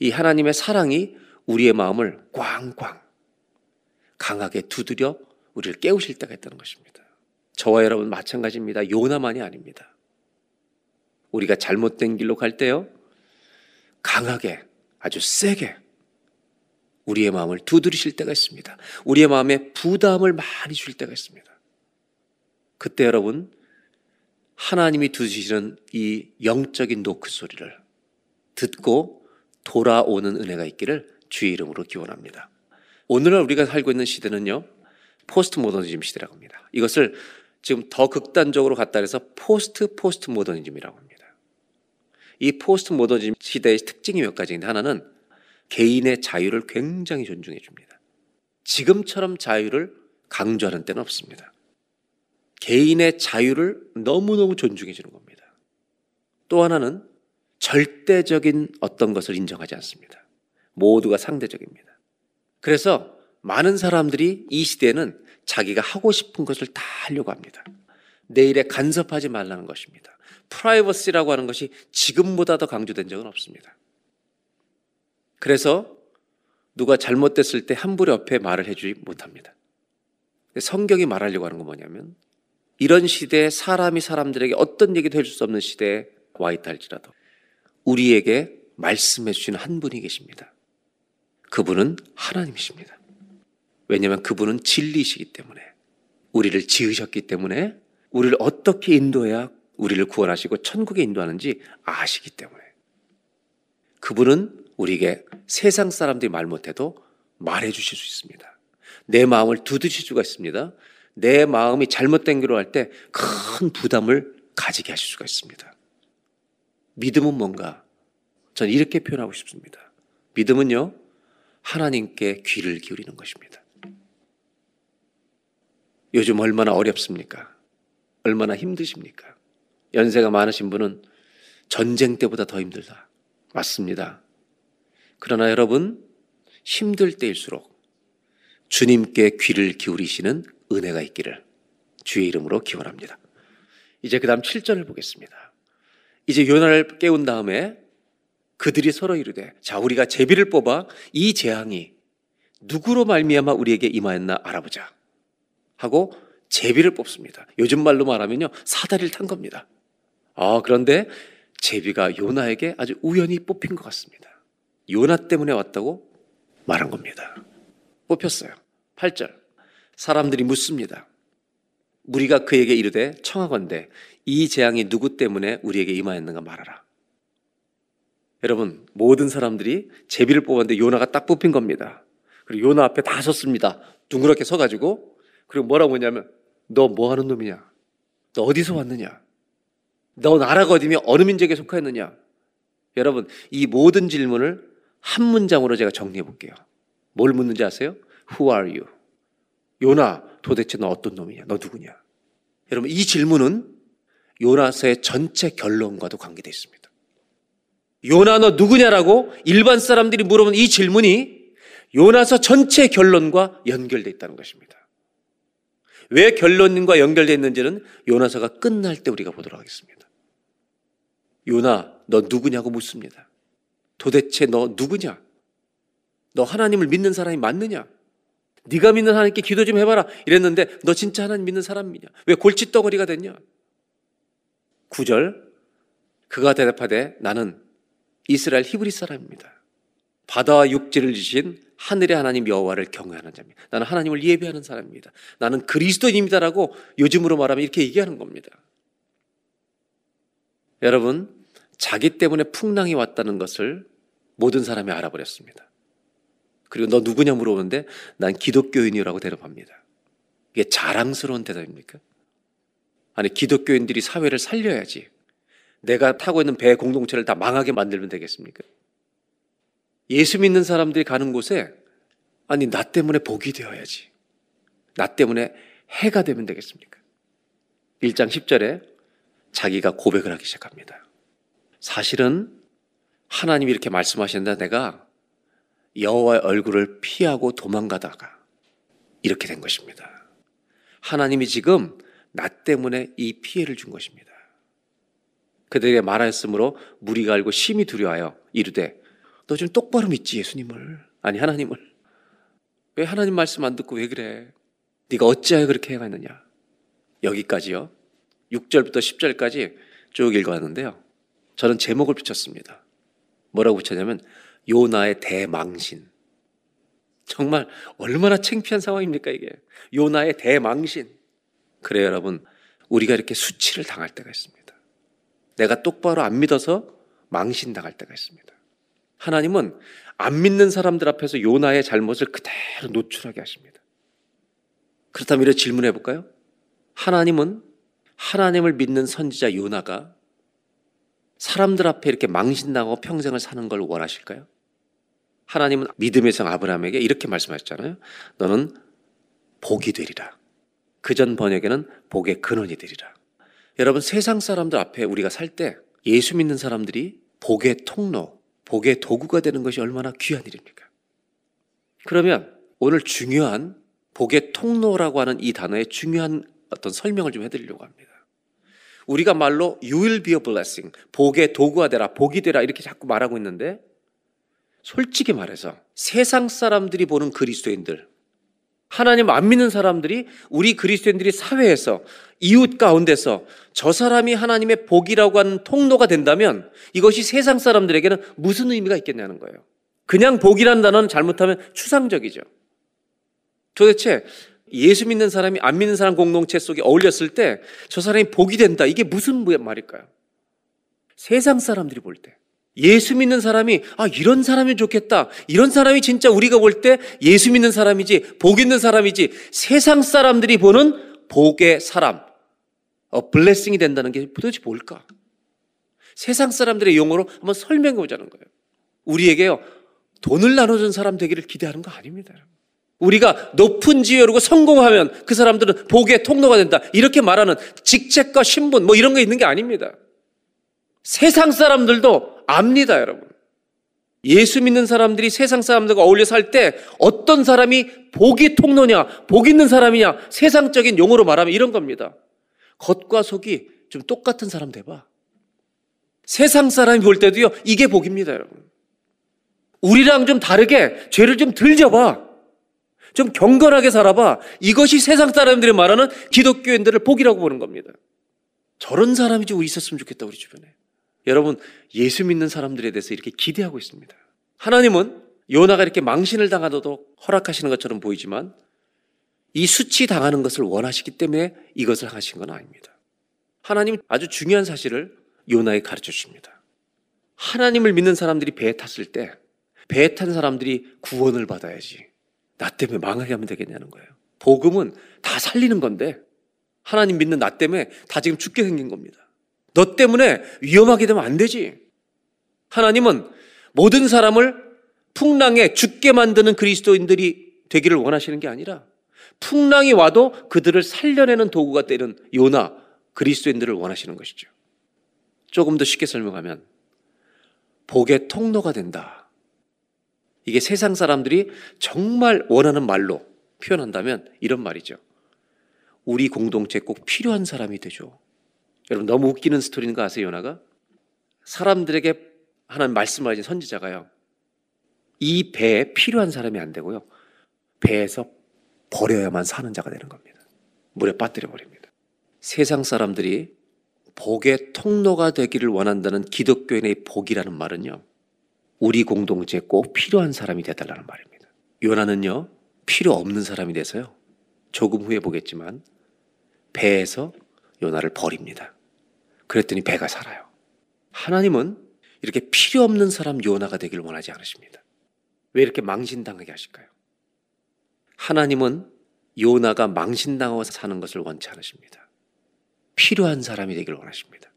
이 하나님의 사랑이 우리의 마음을 꽝꽝 강하게 두드려 우리를 깨우실 때가 있다는 것입니다. 저와 여러분 마찬가지입니다. 요나만이 아닙니다. 우리가 잘못된 길로 갈 때요. 강하게 아주 세게 우리의 마음을 두드리실 때가 있습니다. 우리의 마음에 부담을 많이 줄 때가 있습니다. 그때 여러분 하나님이 두시는 이 영적인 노크 소리를 듣고 돌아오는 은혜가 있기를 주의 이름으로 기원합니다. 오늘날 우리가 살고 있는 시대는요, 포스트 모더니즘 시대라고 합니다. 이것을 지금 더 극단적으로 갖다 해서 포스트 포스트 모더니즘이라고 합니다. 이 포스트 모더니즘 시대의 특징이 몇 가지인데 하나는 개인의 자유를 굉장히 존중해 줍니다. 지금처럼 자유를 강조하는 때는 없습니다. 개인의 자유를 너무너무 존중해 주는 겁니다. 또 하나는 절대적인 어떤 것을 인정하지 않습니다. 모두가 상대적입니다. 그래서 많은 사람들이 이 시대에는 자기가 하고 싶은 것을 다 하려고 합니다. 내 일에 간섭하지 말라는 것입니다. 프라이버시라고 하는 것이 지금보다 더 강조된 적은 없습니다. 그래서 누가 잘못됐을 때 함부로 옆에 말을 해주지 못합니다. 성경이 말하려고 하는 건 뭐냐면 이런 시대에 사람이 사람들에게 어떤 얘기도 해줄 수 없는 시대에 와 있다 할지라도 우리에게 말씀해 주시는 한 분이 계십니다. 그분은 하나님이십니다. 왜냐하면 그분은 진리이시기 때문에 우리를 지으셨기 때문에 우리를 어떻게 인도해야 우리를 구원하시고 천국에 인도하는지 아시기 때문에 그분은 우리에게 세상 사람들이 말 못해도 말해 주실 수 있습니다. 내 마음을 두드실 수가 있습니다. 내 마음이 잘못된 길로 할 때 큰 부담을 가지게 하실 수가 있습니다. 믿음은 뭔가? 전 이렇게 표현하고 싶습니다. 믿음은요, 하나님께 귀를 기울이는 것입니다. 요즘 얼마나 어렵습니까? 얼마나 힘드십니까? 연세가 많으신 분은 전쟁 때보다 더 힘들다. 맞습니다. 그러나 여러분, 힘들 때일수록 주님께 귀를 기울이시는 은혜가 있기를 주의 이름으로 기원합니다. 이제 그 다음 7절을 보겠습니다. 이제 요나를 깨운 다음에 그들이 서로 이르되 자 우리가 제비를 뽑아 이 재앙이 누구로 말미암아 우리에게 임하였나 알아보자 하고 제비를 뽑습니다. 요즘 말로 말하면요 사다리를 탄 겁니다. 아 그런데 제비가 요나에게 아주 우연히 뽑힌 것 같습니다. 요나 때문에 왔다고 말한 겁니다. 뽑혔어요. 8절 사람들이 묻습니다. 우리가 그에게 이르되 청하건대 이 재앙이 누구 때문에 우리에게 임하였는가 말하라. 여러분 모든 사람들이 제비를 뽑았는데 요나가 딱 뽑힌 겁니다. 그리고 요나 앞에 다 섰습니다. 둥그렇게 서가지고 그리고 뭐라고 했냐면 너 뭐 하는 놈이냐? 너 어디서 왔느냐? 너 나라가 어디며 어느 민족에 속하였느냐? 여러분 이 모든 질문을 한 문장으로 제가 정리해 볼게요. 뭘 묻는지 아세요? Who are you? 요나, 도대체 너 어떤 놈이냐? 너 누구냐? 여러분, 이 질문은 요나서의 전체 결론과도 관계되어 있습니다. 요나 너 누구냐라고 일반 사람들이 물어본 이 질문이 요나서 전체 결론과 연결되어 있다는 것입니다. 왜 결론과 연결되어 있는지는 요나서가 끝날 때 우리가 보도록 하겠습니다. 요나, 너 누구냐고 묻습니다. 도대체 너 누구냐? 너 하나님을 믿는 사람이 맞느냐? 네가 믿는 하나님께 기도 좀 해봐라. 이랬는데 너 진짜 하나님 믿는 사람이냐? 왜 골칫덩어리가 됐냐? 9절 그가 대답하되 나는 이스라엘 히브리 사람입니다. 바다와 육지를 지신 하늘의 하나님 여호와를 경외하는 자입니다. 나는 하나님을 예배하는 사람입니다. 나는 그리스도인입니다라고 요즘으로 말하면 이렇게 얘기하는 겁니다. 여러분, 자기 때문에 풍랑이 왔다는 것을 모든 사람이 알아버렸습니다. 그리고 너 누구냐 물어보는데 난 기독교인이라고 대답합니다. 이게 자랑스러운 대답입니까? 아니, 기독교인들이 사회를 살려야지. 내가 타고 있는 배 공동체를 다 망하게 만들면 되겠습니까? 예수 믿는 사람들이 가는 곳에 아니 나 때문에 복이 되어야지. 나 때문에 해가 되면 되겠습니까? 1장 10절에 자기가 고백을 하기 시작합니다. 사실은 하나님이 이렇게 말씀하셨는데 내가 여호와의 얼굴을 피하고 도망가다가 이렇게 된 것입니다. 하나님이 지금 나 때문에 이 피해를 준 것입니다. 그들에게 말하였으므로 무리가 알고 심히 두려워하여 이르되 너좀 똑바로 믿지 예수님을 아니 하나님을 왜 하나님 말씀 안 듣고 왜 그래? 네가 어찌하여 그렇게 해가느냐? 여기까지요. 6절부터 10절까지 쭉 읽어왔는데요. 저는 제목을 붙였습니다. 뭐라고 붙였냐면 요나의 대망신. 정말 얼마나 창피한 상황입니까 이게? 요나의 대망신. 그래요 여러분. 우리가 이렇게 수치를 당할 때가 있습니다. 내가 똑바로 안 믿어서 망신 당할 때가 있습니다. 하나님은 안 믿는 사람들 앞에서 요나의 잘못을 그대로 노출하게 하십니다. 그렇다면 이런 질문해 볼까요? 하나님은 하나님을 믿는 선지자 요나가 사람들 앞에 이렇게 망신당하고 평생을 사는 걸 원하실까요? 하나님은 믿음의 성 아브라함에게 이렇게 말씀하셨잖아요. 너는 복이 되리라. 그 전 번역에는 복의 근원이 되리라. 여러분 세상 사람들 앞에 우리가 살 때 예수 믿는 사람들이 복의 통로, 복의 도구가 되는 것이 얼마나 귀한 일입니까? 그러면 오늘 중요한 복의 통로라고 하는 이 단어의 중요한 어떤 설명을 좀 해드리려고 합니다. 우리가 말로 you will be a blessing, 복의 도구가 되라, 복이 되라 이렇게 자꾸 말하고 있는데 솔직히 말해서 세상 사람들이 보는 그리스도인들, 하나님 안 믿는 사람들이 우리 그리스도인들이 사회에서 이웃 가운데서 저 사람이 하나님의 복이라고 하는 통로가 된다면 이것이 세상 사람들에게는 무슨 의미가 있겠냐는 거예요. 그냥 복이라는 단어는 잘못하면 추상적이죠. 도대체 예수 믿는 사람이 안 믿는 사람 공동체 속에 어울렸을 때 저 사람이 복이 된다. 이게 무슨 말일까요? 세상 사람들이 볼 때. 예수 믿는 사람이 아 이런 사람이 좋겠다. 이런 사람이 진짜 우리가 볼 때 예수 믿는 사람이지 복 있는 사람이지 세상 사람들이 보는 복의 사람, 어, 블레싱이 된다는 게 도대체 뭘까? 세상 사람들의 용어로 한번 설명해 보자는 거예요. 우리에게요 돈을 나눠준 사람 되기를 기대하는 거 아닙니다. 우리가 높은 오르고 성공하면 그 사람들은 복의 통로가 된다. 이렇게 말하는 직책과 신분 뭐 이런 거 있는 게 아닙니다. 세상 사람들도 압니다, 여러분. 예수 믿는 사람들이 세상 사람들과 어울려 살 때 어떤 사람이 복이 통로냐, 복 있는 사람이냐, 세상적인 용어로 말하면 이런 겁니다. 겉과 속이 좀 똑같은 사람 돼봐. 세상 사람이 볼 때도요, 이게 복입니다, 여러분. 우리랑 좀 다르게 죄를 좀 들져봐. 좀 경건하게 살아봐. 이것이 세상 사람들이 말하는 기독교인들을 복이라고 보는 겁니다. 저런 사람이 좀 있었으면 좋겠다, 우리 주변에. 여러분, 예수 믿는 사람들에 대해서 이렇게 기대하고 있습니다. 하나님은 요나가 이렇게 망신을 당하도 허락하시는 것처럼 보이지만 이 수치 당하는 것을 원하시기 때문에 이것을 하신 건 아닙니다. 하나님은 아주 중요한 사실을 요나에 가르쳐 주십니다. 하나님을 믿는 사람들이 배에 탔을 때 배에 탄 사람들이 구원을 받아야지. 나 때문에 망하게 하면 되겠냐는 거예요. 복음은 다 살리는 건데 하나님 믿는 나 때문에 다 지금 죽게 생긴 겁니다. 너 때문에 위험하게 되면 안 되지. 하나님은 모든 사람을 풍랑에 죽게 만드는 그리스도인들이 되기를 원하시는 게 아니라 풍랑이 와도 그들을 살려내는 도구가 되는 요나 그리스도인들을 원하시는 것이죠. 조금 더 쉽게 설명하면 복의 통로가 된다. 이게 세상 사람들이 정말 원하는 말로 표현한다면 이런 말이죠. 우리 공동체 꼭 필요한 사람이 되죠. 여러분 너무 웃기는 스토리인 거 아세요, 요나가? 사람들에게 하는 말씀을 하신 선지자가요. 이 배에 필요한 사람이 안 되고요. 배에서 버려야만 사는 자가 되는 겁니다. 물에 빠뜨려 버립니다. 세상 사람들이 복의 통로가 되기를 원한다는 기독교인의 복이라는 말은요. 우리 공동체에 꼭 필요한 사람이 되달라는 말입니다. 요나는요. 필요 없는 사람이 돼서요. 조금 후에 보겠지만 배에서 요나를 버립니다. 그랬더니 배가 살아요. 하나님은 이렇게 필요 없는 사람 요나가 되길 원하지 않으십니다. 왜 이렇게 망신당하게 하실까요? 하나님은 요나가 망신당하고 사는 것을 원치 않으십니다. 필요한 사람이 되길 원하십니다.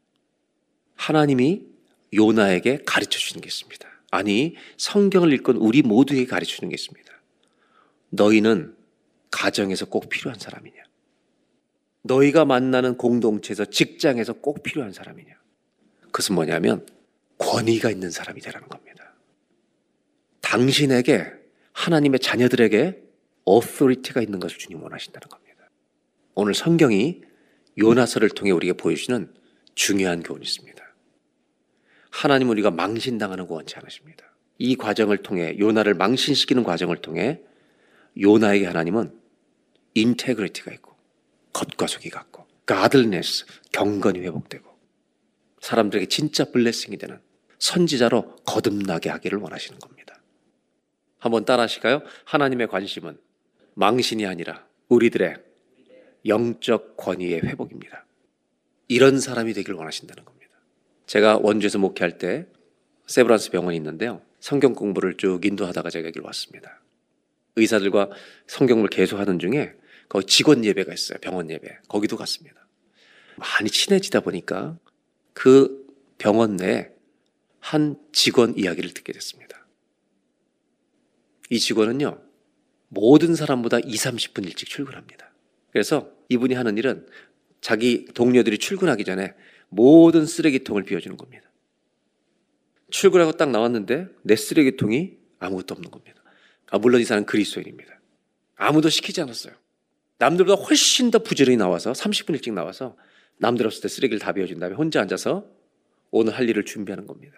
하나님이 요나에게 가르쳐 주는 게 있습니다. 아니, 성경을 읽건 우리 모두에게 가르쳐 주는 게 있습니다. 너희는 가정에서 꼭 필요한 사람이냐? 너희가 만나는 공동체에서 직장에서 꼭 필요한 사람이냐? 그것은 뭐냐면 권위가 있는 사람이 되라는 겁니다. 당신에게 하나님의 자녀들에게 어소리티가 있는 것을 주님 원하신다는 겁니다. 오늘 성경이 요나서를 통해 우리에게 보여주는 중요한 교훈이 있습니다. 하나님 우리가 망신당하는 거 원치 않으십니다. 이 과정을 통해 요나를 망신시키는 과정을 통해 요나에게 하나님은 integrity가 있고 겉과 속이 같고 godliness 경건이 회복되고 사람들에게 진짜 blessing이 되는 선지자로 거듭나게 하기를 원하시는 겁니다. 한번 따라하실까요? 하나님의 관심은 망신이 아니라 우리들의 영적 권위의 회복입니다. 이런 사람이 되길 원하신다는 겁니다. 제가 원주에서 목회할 때 세브란스 병원이 있는데요. 성경 공부를 쭉 인도하다가 제가 여기를 왔습니다. 의사들과 성경을 계속 하는 중에 거기 직원 예배가 있어요. 병원 예배. 거기도 갔습니다. 많이 친해지다 보니까 그 병원 내에 한 직원 이야기를 듣게 됐습니다. 이 직원은요, 모든 사람보다 2, 30분 일찍 출근합니다. 그래서 이분이 하는 일은 자기 동료들이 출근하기 전에 모든 쓰레기통을 비워주는 겁니다. 출근하고 딱 나왔는데 내 쓰레기통이 아무것도 없는 겁니다. 아, 물론 이 사람은 그리스도인입니다. 아무도 시키지 않았어요. 남들보다 훨씬 더 부지런히 나와서 30분 일찍 나와서 남들 없을 때 쓰레기를 다 비워준 다음에 혼자 앉아서 오늘 할 일을 준비하는 겁니다.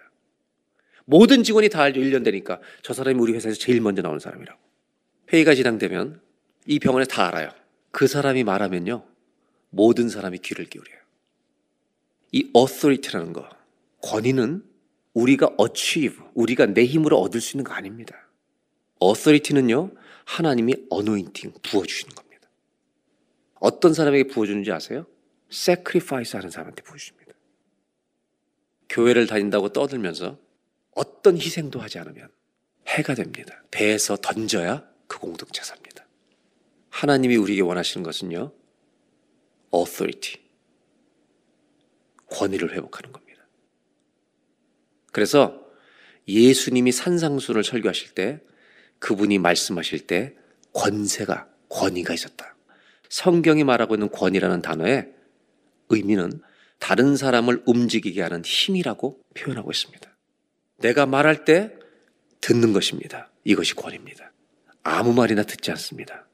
모든 직원이 다 알죠. 1년 되니까 저 사람이 우리 회사에서 제일 먼저 나오는 사람이라고. 회의가 진행되면 이 병원에 다 알아요. 그 사람이 말하면요. 모든 사람이 귀를 기울여요. 이 authority라는 거, 권위는 우리가 achieve, 우리가 내 힘으로 얻을 수 있는 거 아닙니다. authority는요, 하나님이 anointing, 부어주시는 겁니다. 어떤 사람에게 부어주는지 아세요? sacrifice 하는 사람한테 부어주십니다. 교회를 다닌다고 떠들면서 어떤 희생도 하지 않으면 해가 됩니다. 배에서 던져야 그 공동체 삽니다. 하나님이 우리에게 원하시는 것은요, authority. 권위를 회복하는 겁니다. 그래서 예수님이 산상수를 설교하실 때 그분이 말씀하실 때 권세가 권위가 있었다. 성경이 말하고 있는 권위라는 단어의 의미는 다른 사람을 움직이게 하는 힘이라고 표현하고 있습니다. 내가 말할 때 듣는 것입니다. 이것이 권위입니다. 아무 말이나 듣지 않습니다.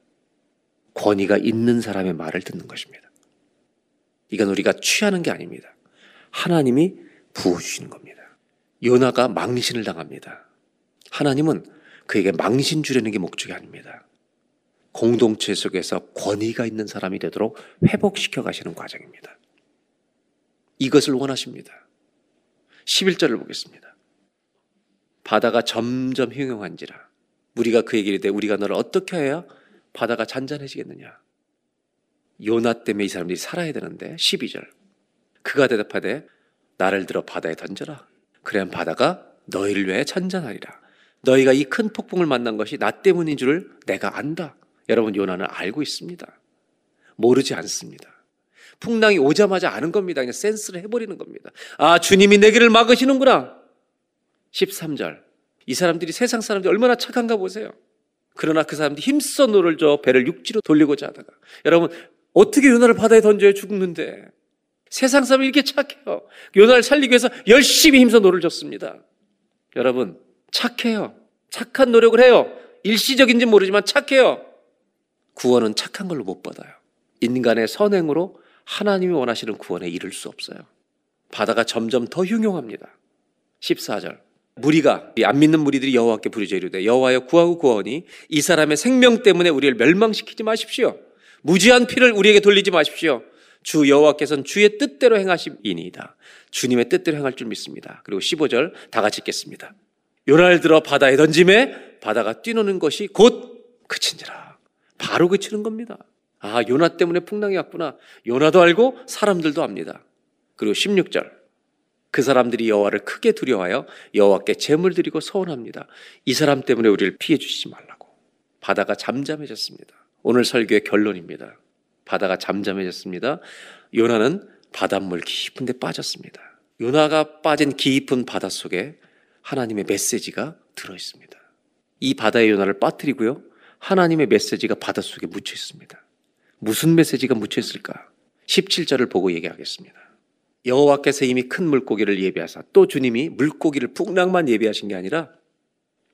권위가 있는 사람의 말을 듣는 것입니다. 이건 우리가 취하는 게 아닙니다. 하나님이 부어주시는 겁니다. 요나가 망신을 당합니다. 하나님은 그에게 망신 주려는 게 목적이 아닙니다. 공동체 속에서 권위가 있는 사람이 되도록 회복시켜 가시는 과정입니다. 이것을 원하십니다. 11절을 보겠습니다. 바다가 점점 흉흉한지라 우리가 그에게 이르되 우리가 너를 어떻게 해야 바다가 잔잔해지겠느냐? 요나 때문에 이 사람들이 살아야 되는데 12절 그가 대답하되 나를 들어 바다에 던져라. 그래야 바다가 너희를 위해 잔잔하리라. 너희가 이 큰 폭풍을 만난 것이 나 때문인 줄을 내가 안다. 여러분 요나는 알고 있습니다. 모르지 않습니다. 풍랑이 오자마자 아는 겁니다. 그냥 sense를 해버리는 겁니다. 아 주님이 내 길을 막으시는구나. 13절 이 사람들이 세상 사람들이 얼마나 착한가 보세요. 그러나 그 사람들이 힘써 노를 저어 배를 육지로 돌리고자 하다가 여러분 어떻게 요나를 바다에 던져야 죽는데 세상 사람이 이렇게 착해요. 요나를 살리기 위해서 열심히 힘써 노를 저었습니다. 여러분 착해요. 착한 노력을 해요. 일시적인지 모르지만 착해요. 구원은 착한 걸로 못 받아요. 인간의 선행으로 하나님이 원하시는 구원에 이를 수 없어요. 바다가 점점 더 흉흉합니다. 14절. 무리가 안 믿는 무리들이 여호와께 부르짖어 이르되 여호와여 구하고 구하오니 이 사람의 생명 때문에 우리를 멸망시키지 마십시오. 무지한 피를 우리에게 돌리지 마십시오. 주 여호와께서는 주의 뜻대로 행하심이니이다. 주님의 뜻대로 행할 줄 믿습니다. 그리고 15절 다 같이 읽겠습니다. 요나를 들어 바다에 던짐에 바다가 뛰노는 것이 곧 그친지라. 바로 그치는 겁니다. 아, 요나 때문에 풍랑이 왔구나. 요나도 알고 사람들도 압니다. 그리고 16절. 그 사람들이 여호와를 크게 두려워하여 여호와께 제물 드리고 서원합니다. 이 사람 때문에 우리를 피해 주시지 말라고. 바다가 잠잠해졌습니다. 오늘 설교의 결론입니다. 바다가 잠잠해졌습니다. 요나는 바닷물 깊은 데 빠졌습니다. 요나가 빠진 깊은 바다 속에 하나님의 메시지가 들어 있습니다. 이 바다의 요나를 빠뜨리고요. 하나님의 메시지가 바닷속에 묻혀 있습니다. 무슨 메시지가 묻혀 있을까? 17절을 보고 얘기하겠습니다. 여호와께서 이미 큰 물고기를 예비하사 또 주님이 물고기를 풍랑만 예비하신 게 아니라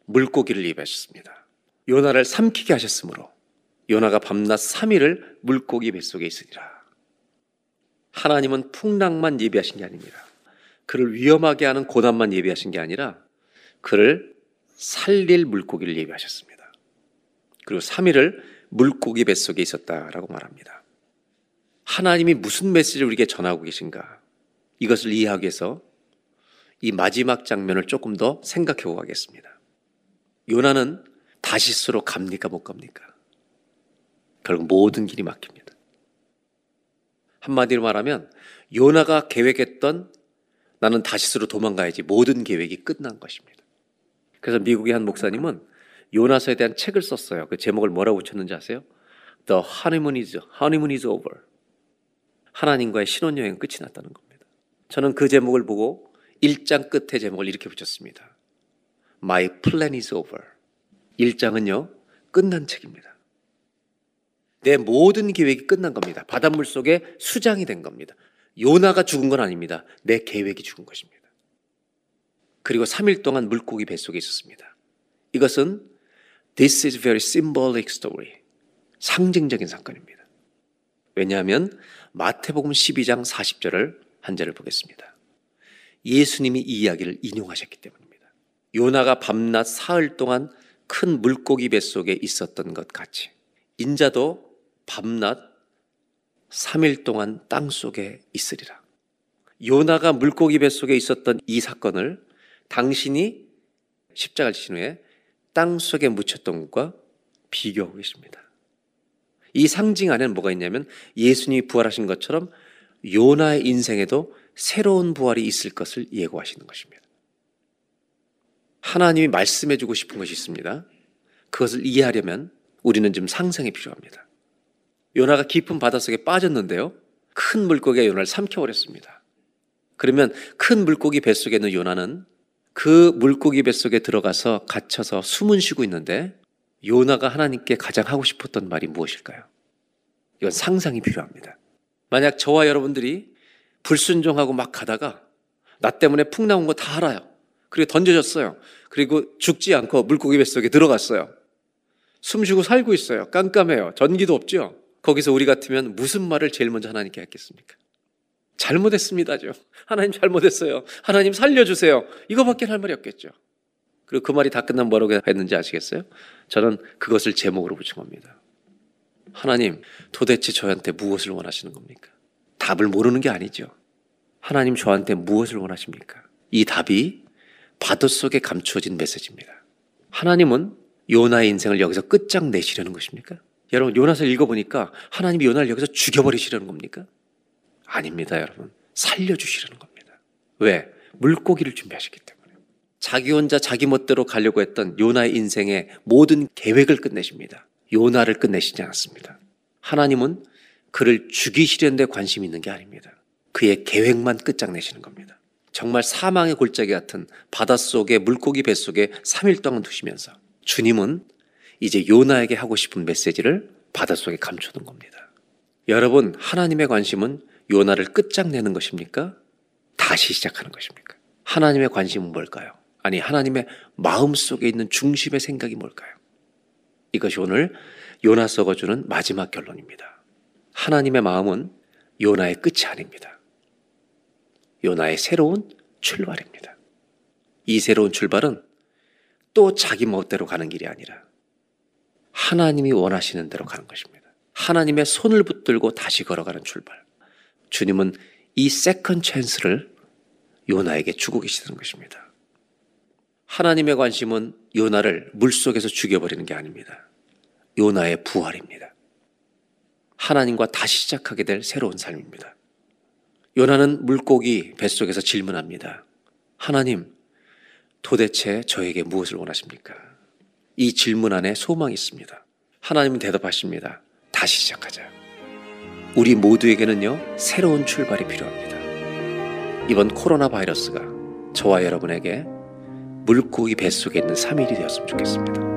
물고기를 예비하셨습니다. 요나를 삼키게 하셨으므로 요나가 밤낮 3일을 물고기 뱃속에 있으리라. 하나님은 풍랑만 예비하신 게 아닙니다. 그를 위험하게 하는 고난만 예비하신 게 아니라 그를 살릴 물고기를 예비하셨습니다. 그리고 3일을 물고기 뱃속에 있었다라고 말합니다. 하나님이 무슨 메시지를 우리에게 전하고 계신가? 이것을 이해하기 위해서 이 마지막 장면을 조금 더 생각해 보겠습니다. 요나는 다시스로 갑니까 못 갑니까? 결국 모든 길이 막힙니다. 한마디로 말하면 요나가 계획했던 나는 다시스로 도망가야지 모든 계획이 끝난 것입니다. 그래서 미국의 한 목사님은 요나서에 대한 책을 썼어요. 그 제목을 뭐라고 붙였는지 아세요? The honeymoon is, honeymoon is over. 하나님과의 신혼여행 끝이 났다는 겁니다. 저는 그 제목을 보고 1장 끝에 제목을 이렇게 붙였습니다. My plan is over. 1장은요, 끝난 책입니다. 내 모든 계획이 끝난 겁니다. 바닷물 속에 수장이 된 겁니다. 요나가 죽은 건 아닙니다. 내 계획이 죽은 것입니다. 그리고 3일 동안 물고기 뱃속에 있었습니다. 이것은 This is very symbolic story. 상징적인 사건입니다. 왜냐하면 마태복음 12장 40절을 한 절을 보겠습니다. 예수님이 이 이야기를 인용하셨기 때문입니다. 요나가 밤낮 사흘 동안 큰 물고기 뱃속에 있었던 것 같이 인자도 밤낮 3일 동안 땅 속에 있으리라. 요나가 물고기 뱃속에 있었던 이 사건을 당신이 십자가를 지신 후에 땅 속에 묻혔던 것과 비교하고 계십니다. 이 상징 안에는 뭐가 있냐면 예수님이 부활하신 것처럼 요나의 인생에도 새로운 부활이 있을 것을 예고하시는 것입니다. 하나님이 말씀해 주고 싶은 것이 있습니다. 그것을 이해하려면 우리는 좀 상상이 필요합니다. 요나가 깊은 바닷속에 빠졌는데요. 큰 물고기가 요나를 삼켜버렸습니다. 그러면 큰 물고기 뱃속에 있는 요나는 그 물고기 뱃속에 들어가서 갇혀서 숨은 쉬고 있는데 요나가 하나님께 가장 하고 싶었던 말이 무엇일까요? 이건 상상이 필요합니다. 만약 저와 여러분들이 불순종하고 막 가다가 나 때문에 풍 나온 거 다 알아요. 그리고 던져졌어요. 그리고 죽지 않고 물고기 뱃속에 들어갔어요. 숨 쉬고 살고 있어요. 깜깜해요. 전기도 없죠. 거기서 우리 같으면 무슨 말을 제일 먼저 하나님께 했겠습니까? 잘못했습니다죠. 하나님 잘못했어요. 하나님 살려주세요. 이거밖에 할 말이 없겠죠. 그리고 그 말이 다 끝나면 뭐라고 했는지 아시겠어요? 저는 그것을 제목으로 붙인 겁니다. 하나님, 도대체 저한테 무엇을 원하시는 겁니까? 답을 모르는 게 아니죠. 하나님 저한테 무엇을 원하십니까? 이 답이 바닷 속에 감추어진 메시지입니다. 하나님은 요나의 인생을 여기서 끝장내시려는 것입니까? 여러분, 요나서 읽어보니까 하나님이 요나를 여기서 죽여버리시려는 겁니까? 아닙니다, 여러분. 살려주시려는 겁니다. 왜? 물고기를 준비하셨기 때문에. 자기 혼자 자기 멋대로 가려고 했던 요나의 인생의 모든 계획을 끝내십니다. 요나를 끝내시지 않았습니다. 하나님은 그를 죽이시려는 데 관심이 있는 게 아닙니다. 그의 계획만 끝장내시는 겁니다. 정말 사망의 골짜기 같은 바닷속에 물고기 뱃속에 3일 동안 두시면서 주님은 이제 요나에게 하고 싶은 메시지를 바닷속에 감춰둔 겁니다. 여러분, 하나님의 관심은 요나를 끝장내는 것입니까? 다시 시작하는 것입니까? 하나님의 관심은 뭘까요? 아니, 하나님의 마음 속에 있는 중심의 생각이 뭘까요? 이것이 오늘 요나서가 주는 마지막 결론입니다. 하나님의 마음은 요나의 끝이 아닙니다. 요나의 새로운 출발입니다. 이 새로운 출발은 또 자기 멋대로 가는 길이 아니라 하나님이 원하시는 대로 가는 것입니다. 하나님의 손을 붙들고 다시 걸어가는 출발. 주님은 이 second chance를 요나에게 주고 계시는 것입니다. 하나님의 관심은 요나를 물속에서 죽여버리는 게 아닙니다. 요나의 부활입니다. 하나님과 다시 시작하게 될 새로운 삶입니다. 요나는 물고기 뱃속에서 질문합니다. 하나님, 도대체 저에게 무엇을 원하십니까? 이 질문 안에 소망이 있습니다. 하나님은 대답하십니다. 다시 시작하자. 우리 모두에게는요, 새로운 출발이 필요합니다. 이번 코로나 바이러스가 저와 여러분에게 물고기 뱃속에 있는 3일이 되었으면 좋겠습니다.